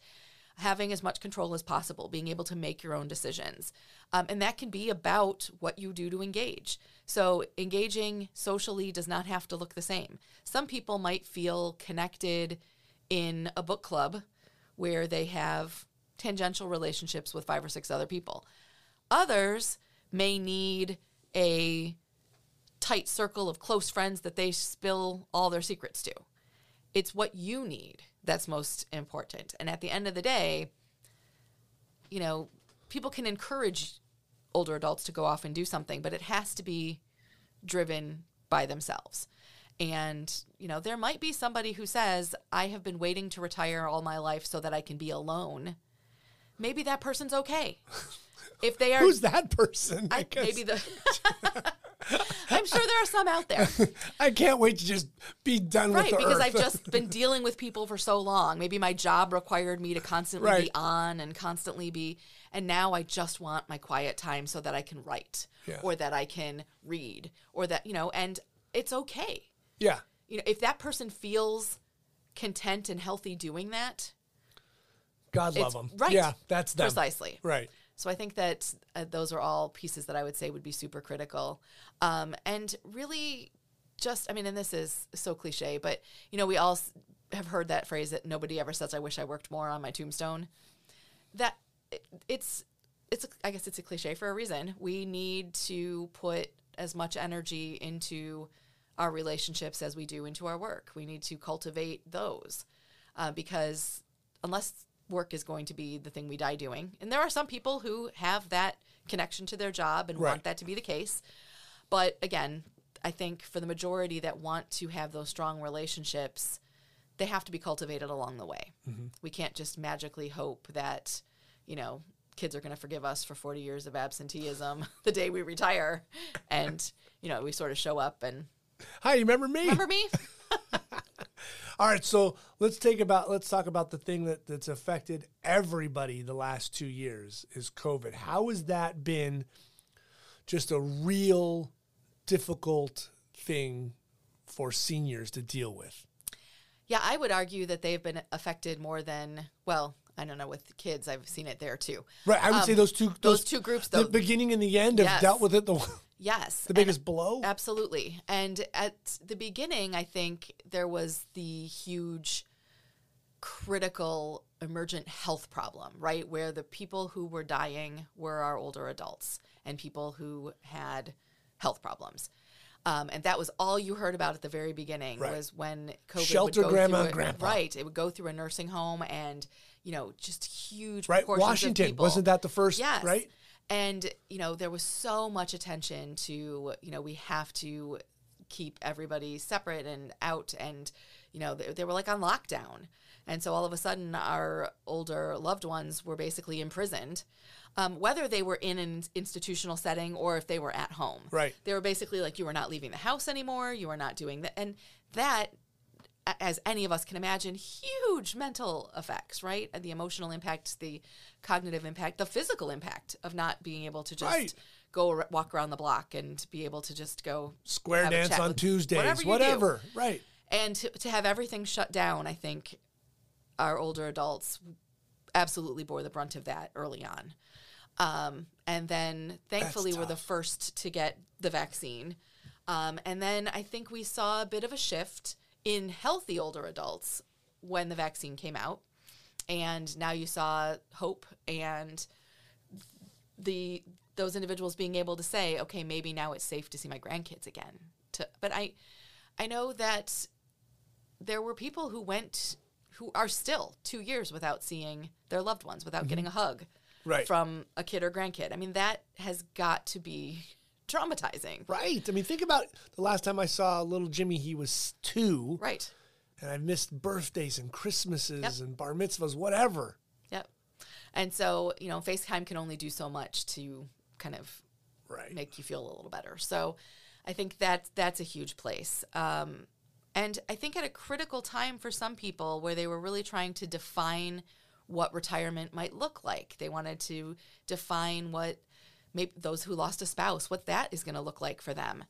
Having as much control as possible, being able to make your own decisions. Um, and that can be about what you do to engage. So, engaging socially does not have to look the same. Some people might feel connected in a book club where they have tangential relationships with five or six other people. Others may need a tight circle of close friends that they spill all their secrets to. It's what you need that's most important. And at the end of the day, you know, people can encourage older adults to go off and do something, but it has to be driven by themselves. And, you know, there might be somebody who says, I have been waiting to retire all my life so that I can be alone. Maybe that person's okay. If they are Who's that person? I, maybe the I'm sure there are some out there. I can't wait to just be done Right, with the because. I've just been dealing with people for so long. Maybe my job required me to constantly be on and constantly be and now I just want my quiet time so that I can write Yeah. or that I can read or that, you know, and it's okay. yeah. You know, if that person feels content and healthy doing that, God love them. right. Yeah, that's them. Precisely. Right. So I think that uh, those are all pieces that I would say would be super critical. Um, and really just, I mean, and this is so cliche, but you know, we all have heard that phrase that nobody ever says, I wish I worked more on my tombstone. That it- it's it's a, I guess it's a cliche for a reason. We need to put as much energy into our relationships as we do into our work. We need to cultivate those uh, because unless work is going to be the thing we die doing, and there are some people who have that connection to their job and Right. want that to be the case. But again, I think for the majority that want to have those strong relationships, they have to be cultivated along the way. Mm-hmm. We can't just magically hope that, you know, kids are going to forgive us for 40 years of absenteeism the day we retire. And, you know, we sort of show up and Hi, you remember me? remember me? All right, so let's take about let's talk about the thing that, that's affected everybody the last two years is COVID. How has that been just a real difficult thing for seniors to deal with? Yeah, I would argue that they've been affected more than, well, I don't know, with kids, I've seen it there too. Right, I would say Um, those two those two groups, the beginning and the end have Yes. dealt with it the Yes. the and- biggest blow. Absolutely. And at the beginning, I think there was the huge critical emergent health problem, right? Where the people who were dying were our older adults and people who had health problems. Um, and that was all you heard about at the very beginning Right. was when COVID Shelter would go grandma through and a- grandpa. Right. It would go through a nursing home and, you know, just huge Right, Washington people. wasn't that the first? Yes. right. And, you know, there was so much attention to, you know, we have to keep everybody separate and out. And, you know, they, they were like on lockdown. And so all of a sudden, our older loved ones were basically imprisoned, um, whether they were in an institutional setting or if they were at home. Right. They were basically like, you were not leaving the house anymore. You were not doing that. And that, as any of us can imagine, huge mental effects, right? The emotional impact, the cognitive impact, the physical impact of not being able to just Right. go ar- walk around the block and be able to just go Square dance on Tuesdays, whatever. whatever. Right. And to, to have everything shut down, I think our older adults absolutely bore the brunt of that early on. Um, and then thankfully we're the first to get the vaccine. Um, and then I think we saw a bit of a shift in healthy older adults when the vaccine came out. And now you saw hope and the those individuals being able to say, okay, maybe now it's safe to see my grandkids again. To, but I, I know that there were people who went, who are still two years without seeing their loved ones, without getting a hug Right. from a kid or grandkid. I mean, that has got to be traumatizing. Right. I mean, think about the last time I saw little Jimmy. He was two, Right. and I missed birthdays and Christmases Yep. and bar mitzvahs, whatever. Yep. And so, you know, FaceTime can only do so much to kind of Right. make you feel a little better. So I think that that's a huge place. Um, and I think at a critical time for some people where they were really trying to define what retirement might look like. They wanted to define what maybe those who lost a spouse, what that is going to look like for them.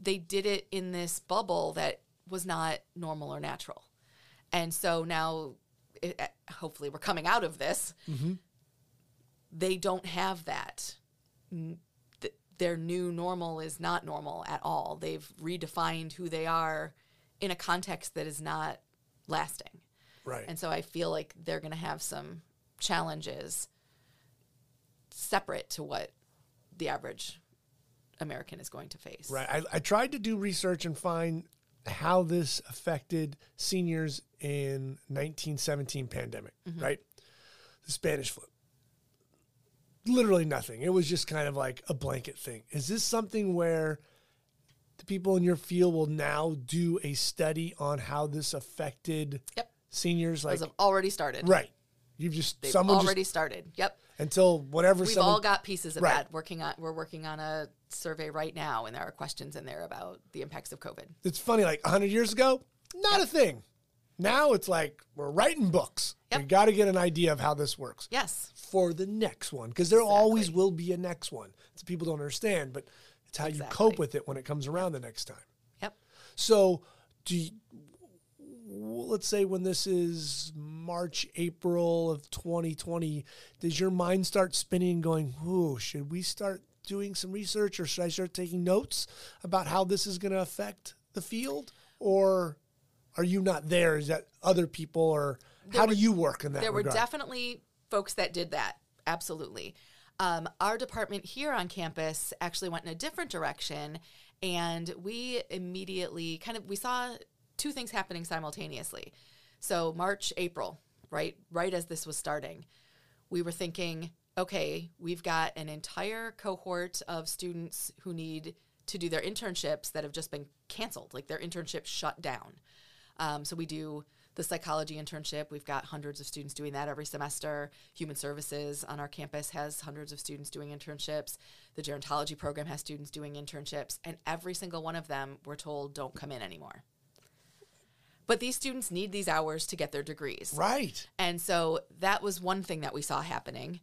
They did it in this bubble that was not normal or natural. And so now, it, uh, hopefully, we're coming out of this. They don't have that their new normal is not normal at all. They've redefined who they are in a context that is not lasting. Right. And so I feel like they're going to have some challenges separate to what the average American is going to face. Right. I, I tried to do research and find how this affected seniors in 1917 pandemic, Mm-hmm. right? The Spanish flu. Literally nothing. It was just kind of like a blanket thing. Is this something where the people in your field will now do a study on how this affected Yep. Seniors? Like, have already started. right. You've just, They've someone already just, started. Yep. until whatever We've someone, all got pieces of Right. that working on we're working on a survey right now and there are questions in there about the impacts of COVID. it's funny, like 100 years ago, not a thing. Now it's like we're writing books. We Yep. got to get an idea of how this works Yes. for the next one because there always will be a next one. It's people don't understand, but it's how you cope with it when it comes around the next time. Yep. So, do you, let's say when this is March, April of 2020, does your mind start spinning, going, "Whoa, should we start doing some research, or should I start taking notes about how this is going to affect the field?" Or are you not there? Is that other people, or how do you work in that? there were definitely folks that did that absolutely Um, our department here on campus actually went in a different direction, and we immediately kind of we saw two things happening simultaneously. So March, April, right, right as this was starting, we were thinking, okay, we've got an entire cohort of students who need to do their internships that have just been canceled, like their internships shut down. Um, so we do the psychology internship. We've got hundreds of students doing that every semester. Human services on our campus has hundreds of students doing internships. The gerontology program has students doing internships. And every single one of them, we're told, don't come in anymore. But these students need these hours to get their degrees. Right. And so that was one thing that we saw happening.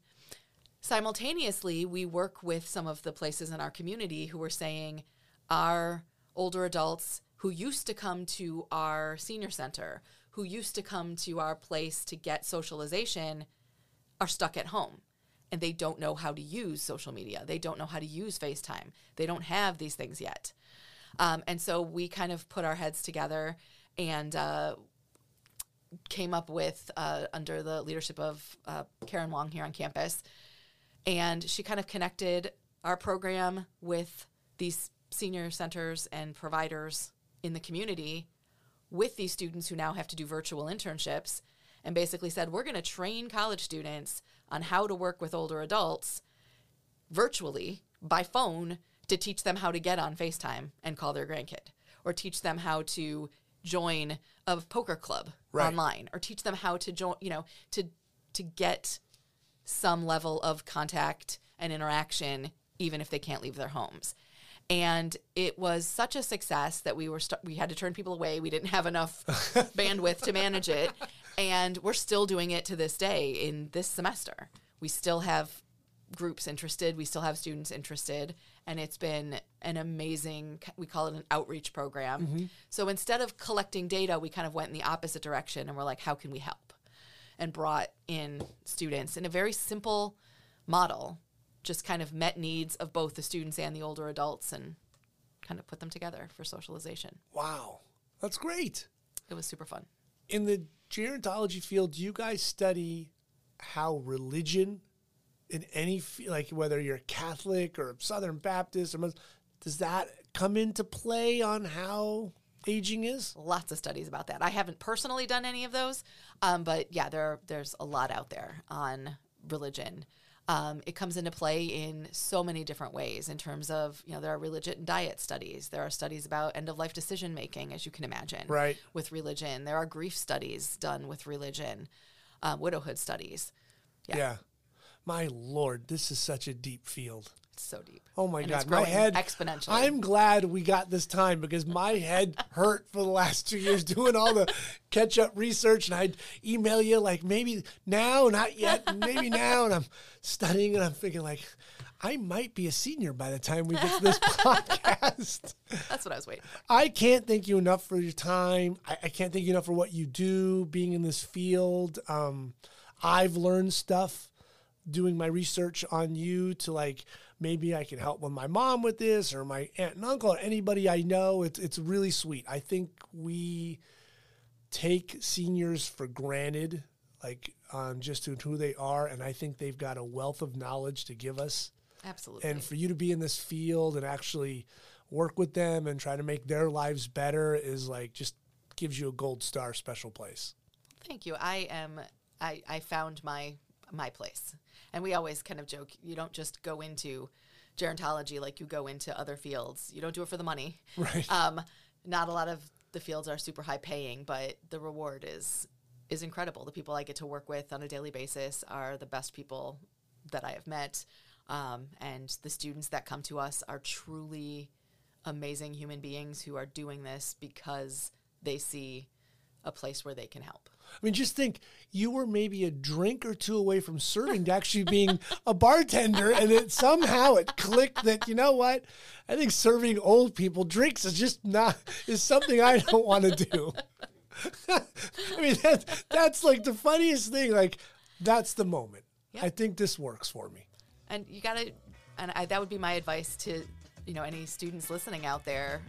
Simultaneously, we work with some of the places in our community who were saying our older adults who used to come to our senior center, who used to come to our place to get socialization, are stuck at home and they don't know how to use social media. They don't know how to use FaceTime. They don't have these things yet. Um, and so we kind of put our heads together and uh, came up with, uh, under the leadership of uh, Karen Wong here on campus, and she kind of connected our program with these senior centers and providers in the community with these students who now have to do virtual internships and basically said, We're going to train college students on how to work with older adults virtually by phone to teach them how to get on FaceTime and call their grandkid, or teach them how to join a poker club Right. online, or teach them how to join, you know, to to get some level of contact and interaction, even if they can't leave their homes. And it was such a success that we were st- we had to turn people away. We didn't have enough bandwidth to manage it, and we're still doing it to this day in this semester. We still have groups interested. We still have students interested, and it's been an amazing. We call it an outreach program. Mm-hmm. So instead of collecting data, we kind of went in the opposite direction, and we're like, how can we help? And brought in students in a very simple model, just kind of met needs of both the students and the older adults, and kind of put them together for socialization. Wow. That's great. It was super fun. In the gerontology field, do you guys study how religion in any like whether you're Catholic or Southern Baptist or Muslim, does that come into play on how aging is? lots of studies about that. I haven't personally done any of those, um, but yeah, there there's a lot out there on religion. Um, it comes into play in so many different ways. In terms of you know, there are religion and diet studies. There are studies about end of life decision making, as you can imagine, Right. With religion, there are grief studies done with religion, um, widowhood studies. Yeah, Yeah. My lord, this is such a deep field. it's so deep. Oh my And god, my head exponentially. I'm glad we got this time because my head hurt for the last two years doing all the catch up research, and I'd email you like maybe now, not yet, maybe now, and I'm studying and I'm thinking like I might be a senior by the time we get to this podcast. That's what I was waiting for. I can't thank you enough for your time. I, I can't thank you enough for what you do, being in this field. Um, I've learned stuff doing my research on you to like maybe I can help with my mom with this or my aunt and uncle or anybody I know. It's it's really sweet. I think we take seniors for granted, like on just who they are, and I think they've got a wealth of knowledge to give us Absolutely. and for you to be in this field and actually work with them and try to make their lives better is like just gives you a gold star special place. Thank you. I am. I, I found my my place, and we always kind of joke. You don't just go into gerontology like you go into other fields. You don't do it for the money. Right. Um, not a lot of the fields are super high paying, but the reward is is incredible. The people I get to work with on a daily basis are the best people that I have met, um, and the students that come to us are truly amazing human beings who are doing this because they see a place where they can help. I mean, just think you were maybe a drink or two away from serving to actually being a bartender, and it somehow it clicked that you know what? I think serving old people drinks is just not is something I don't want to do. I mean, that, that's like the funniest thing. Like, that's the moment. Yeah. I think this works for me. and you gotta and I, that would be my advice to you know any students listening out there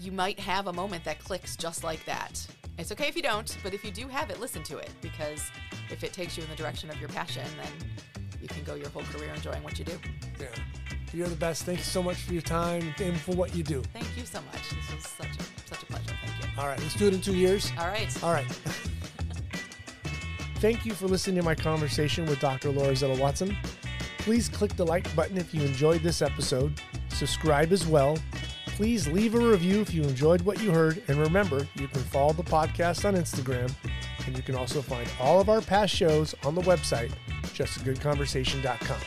you might have a moment that clicks just like that it's okay if you don't but if you do have it listen to it because if it takes you in the direction of your passion then you can go your whole career enjoying what you do. Yeah. You're the best. Thank you so much for your time and for what you do. Thank you so much. This was such a, such a pleasure. Thank you. All right, let's do it in two years. All right. All right. Thank you for listening to my conversation with Dr. Laura Zettel-Watson. Please click the like button if you enjoyed this episode. Subscribe as well. Please leave a review if you enjoyed what you heard. And remember, you can follow the podcast on Instagram. And you can also find all of our past shows on the website, justagoodconversation.com.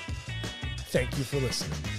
Thank you for listening.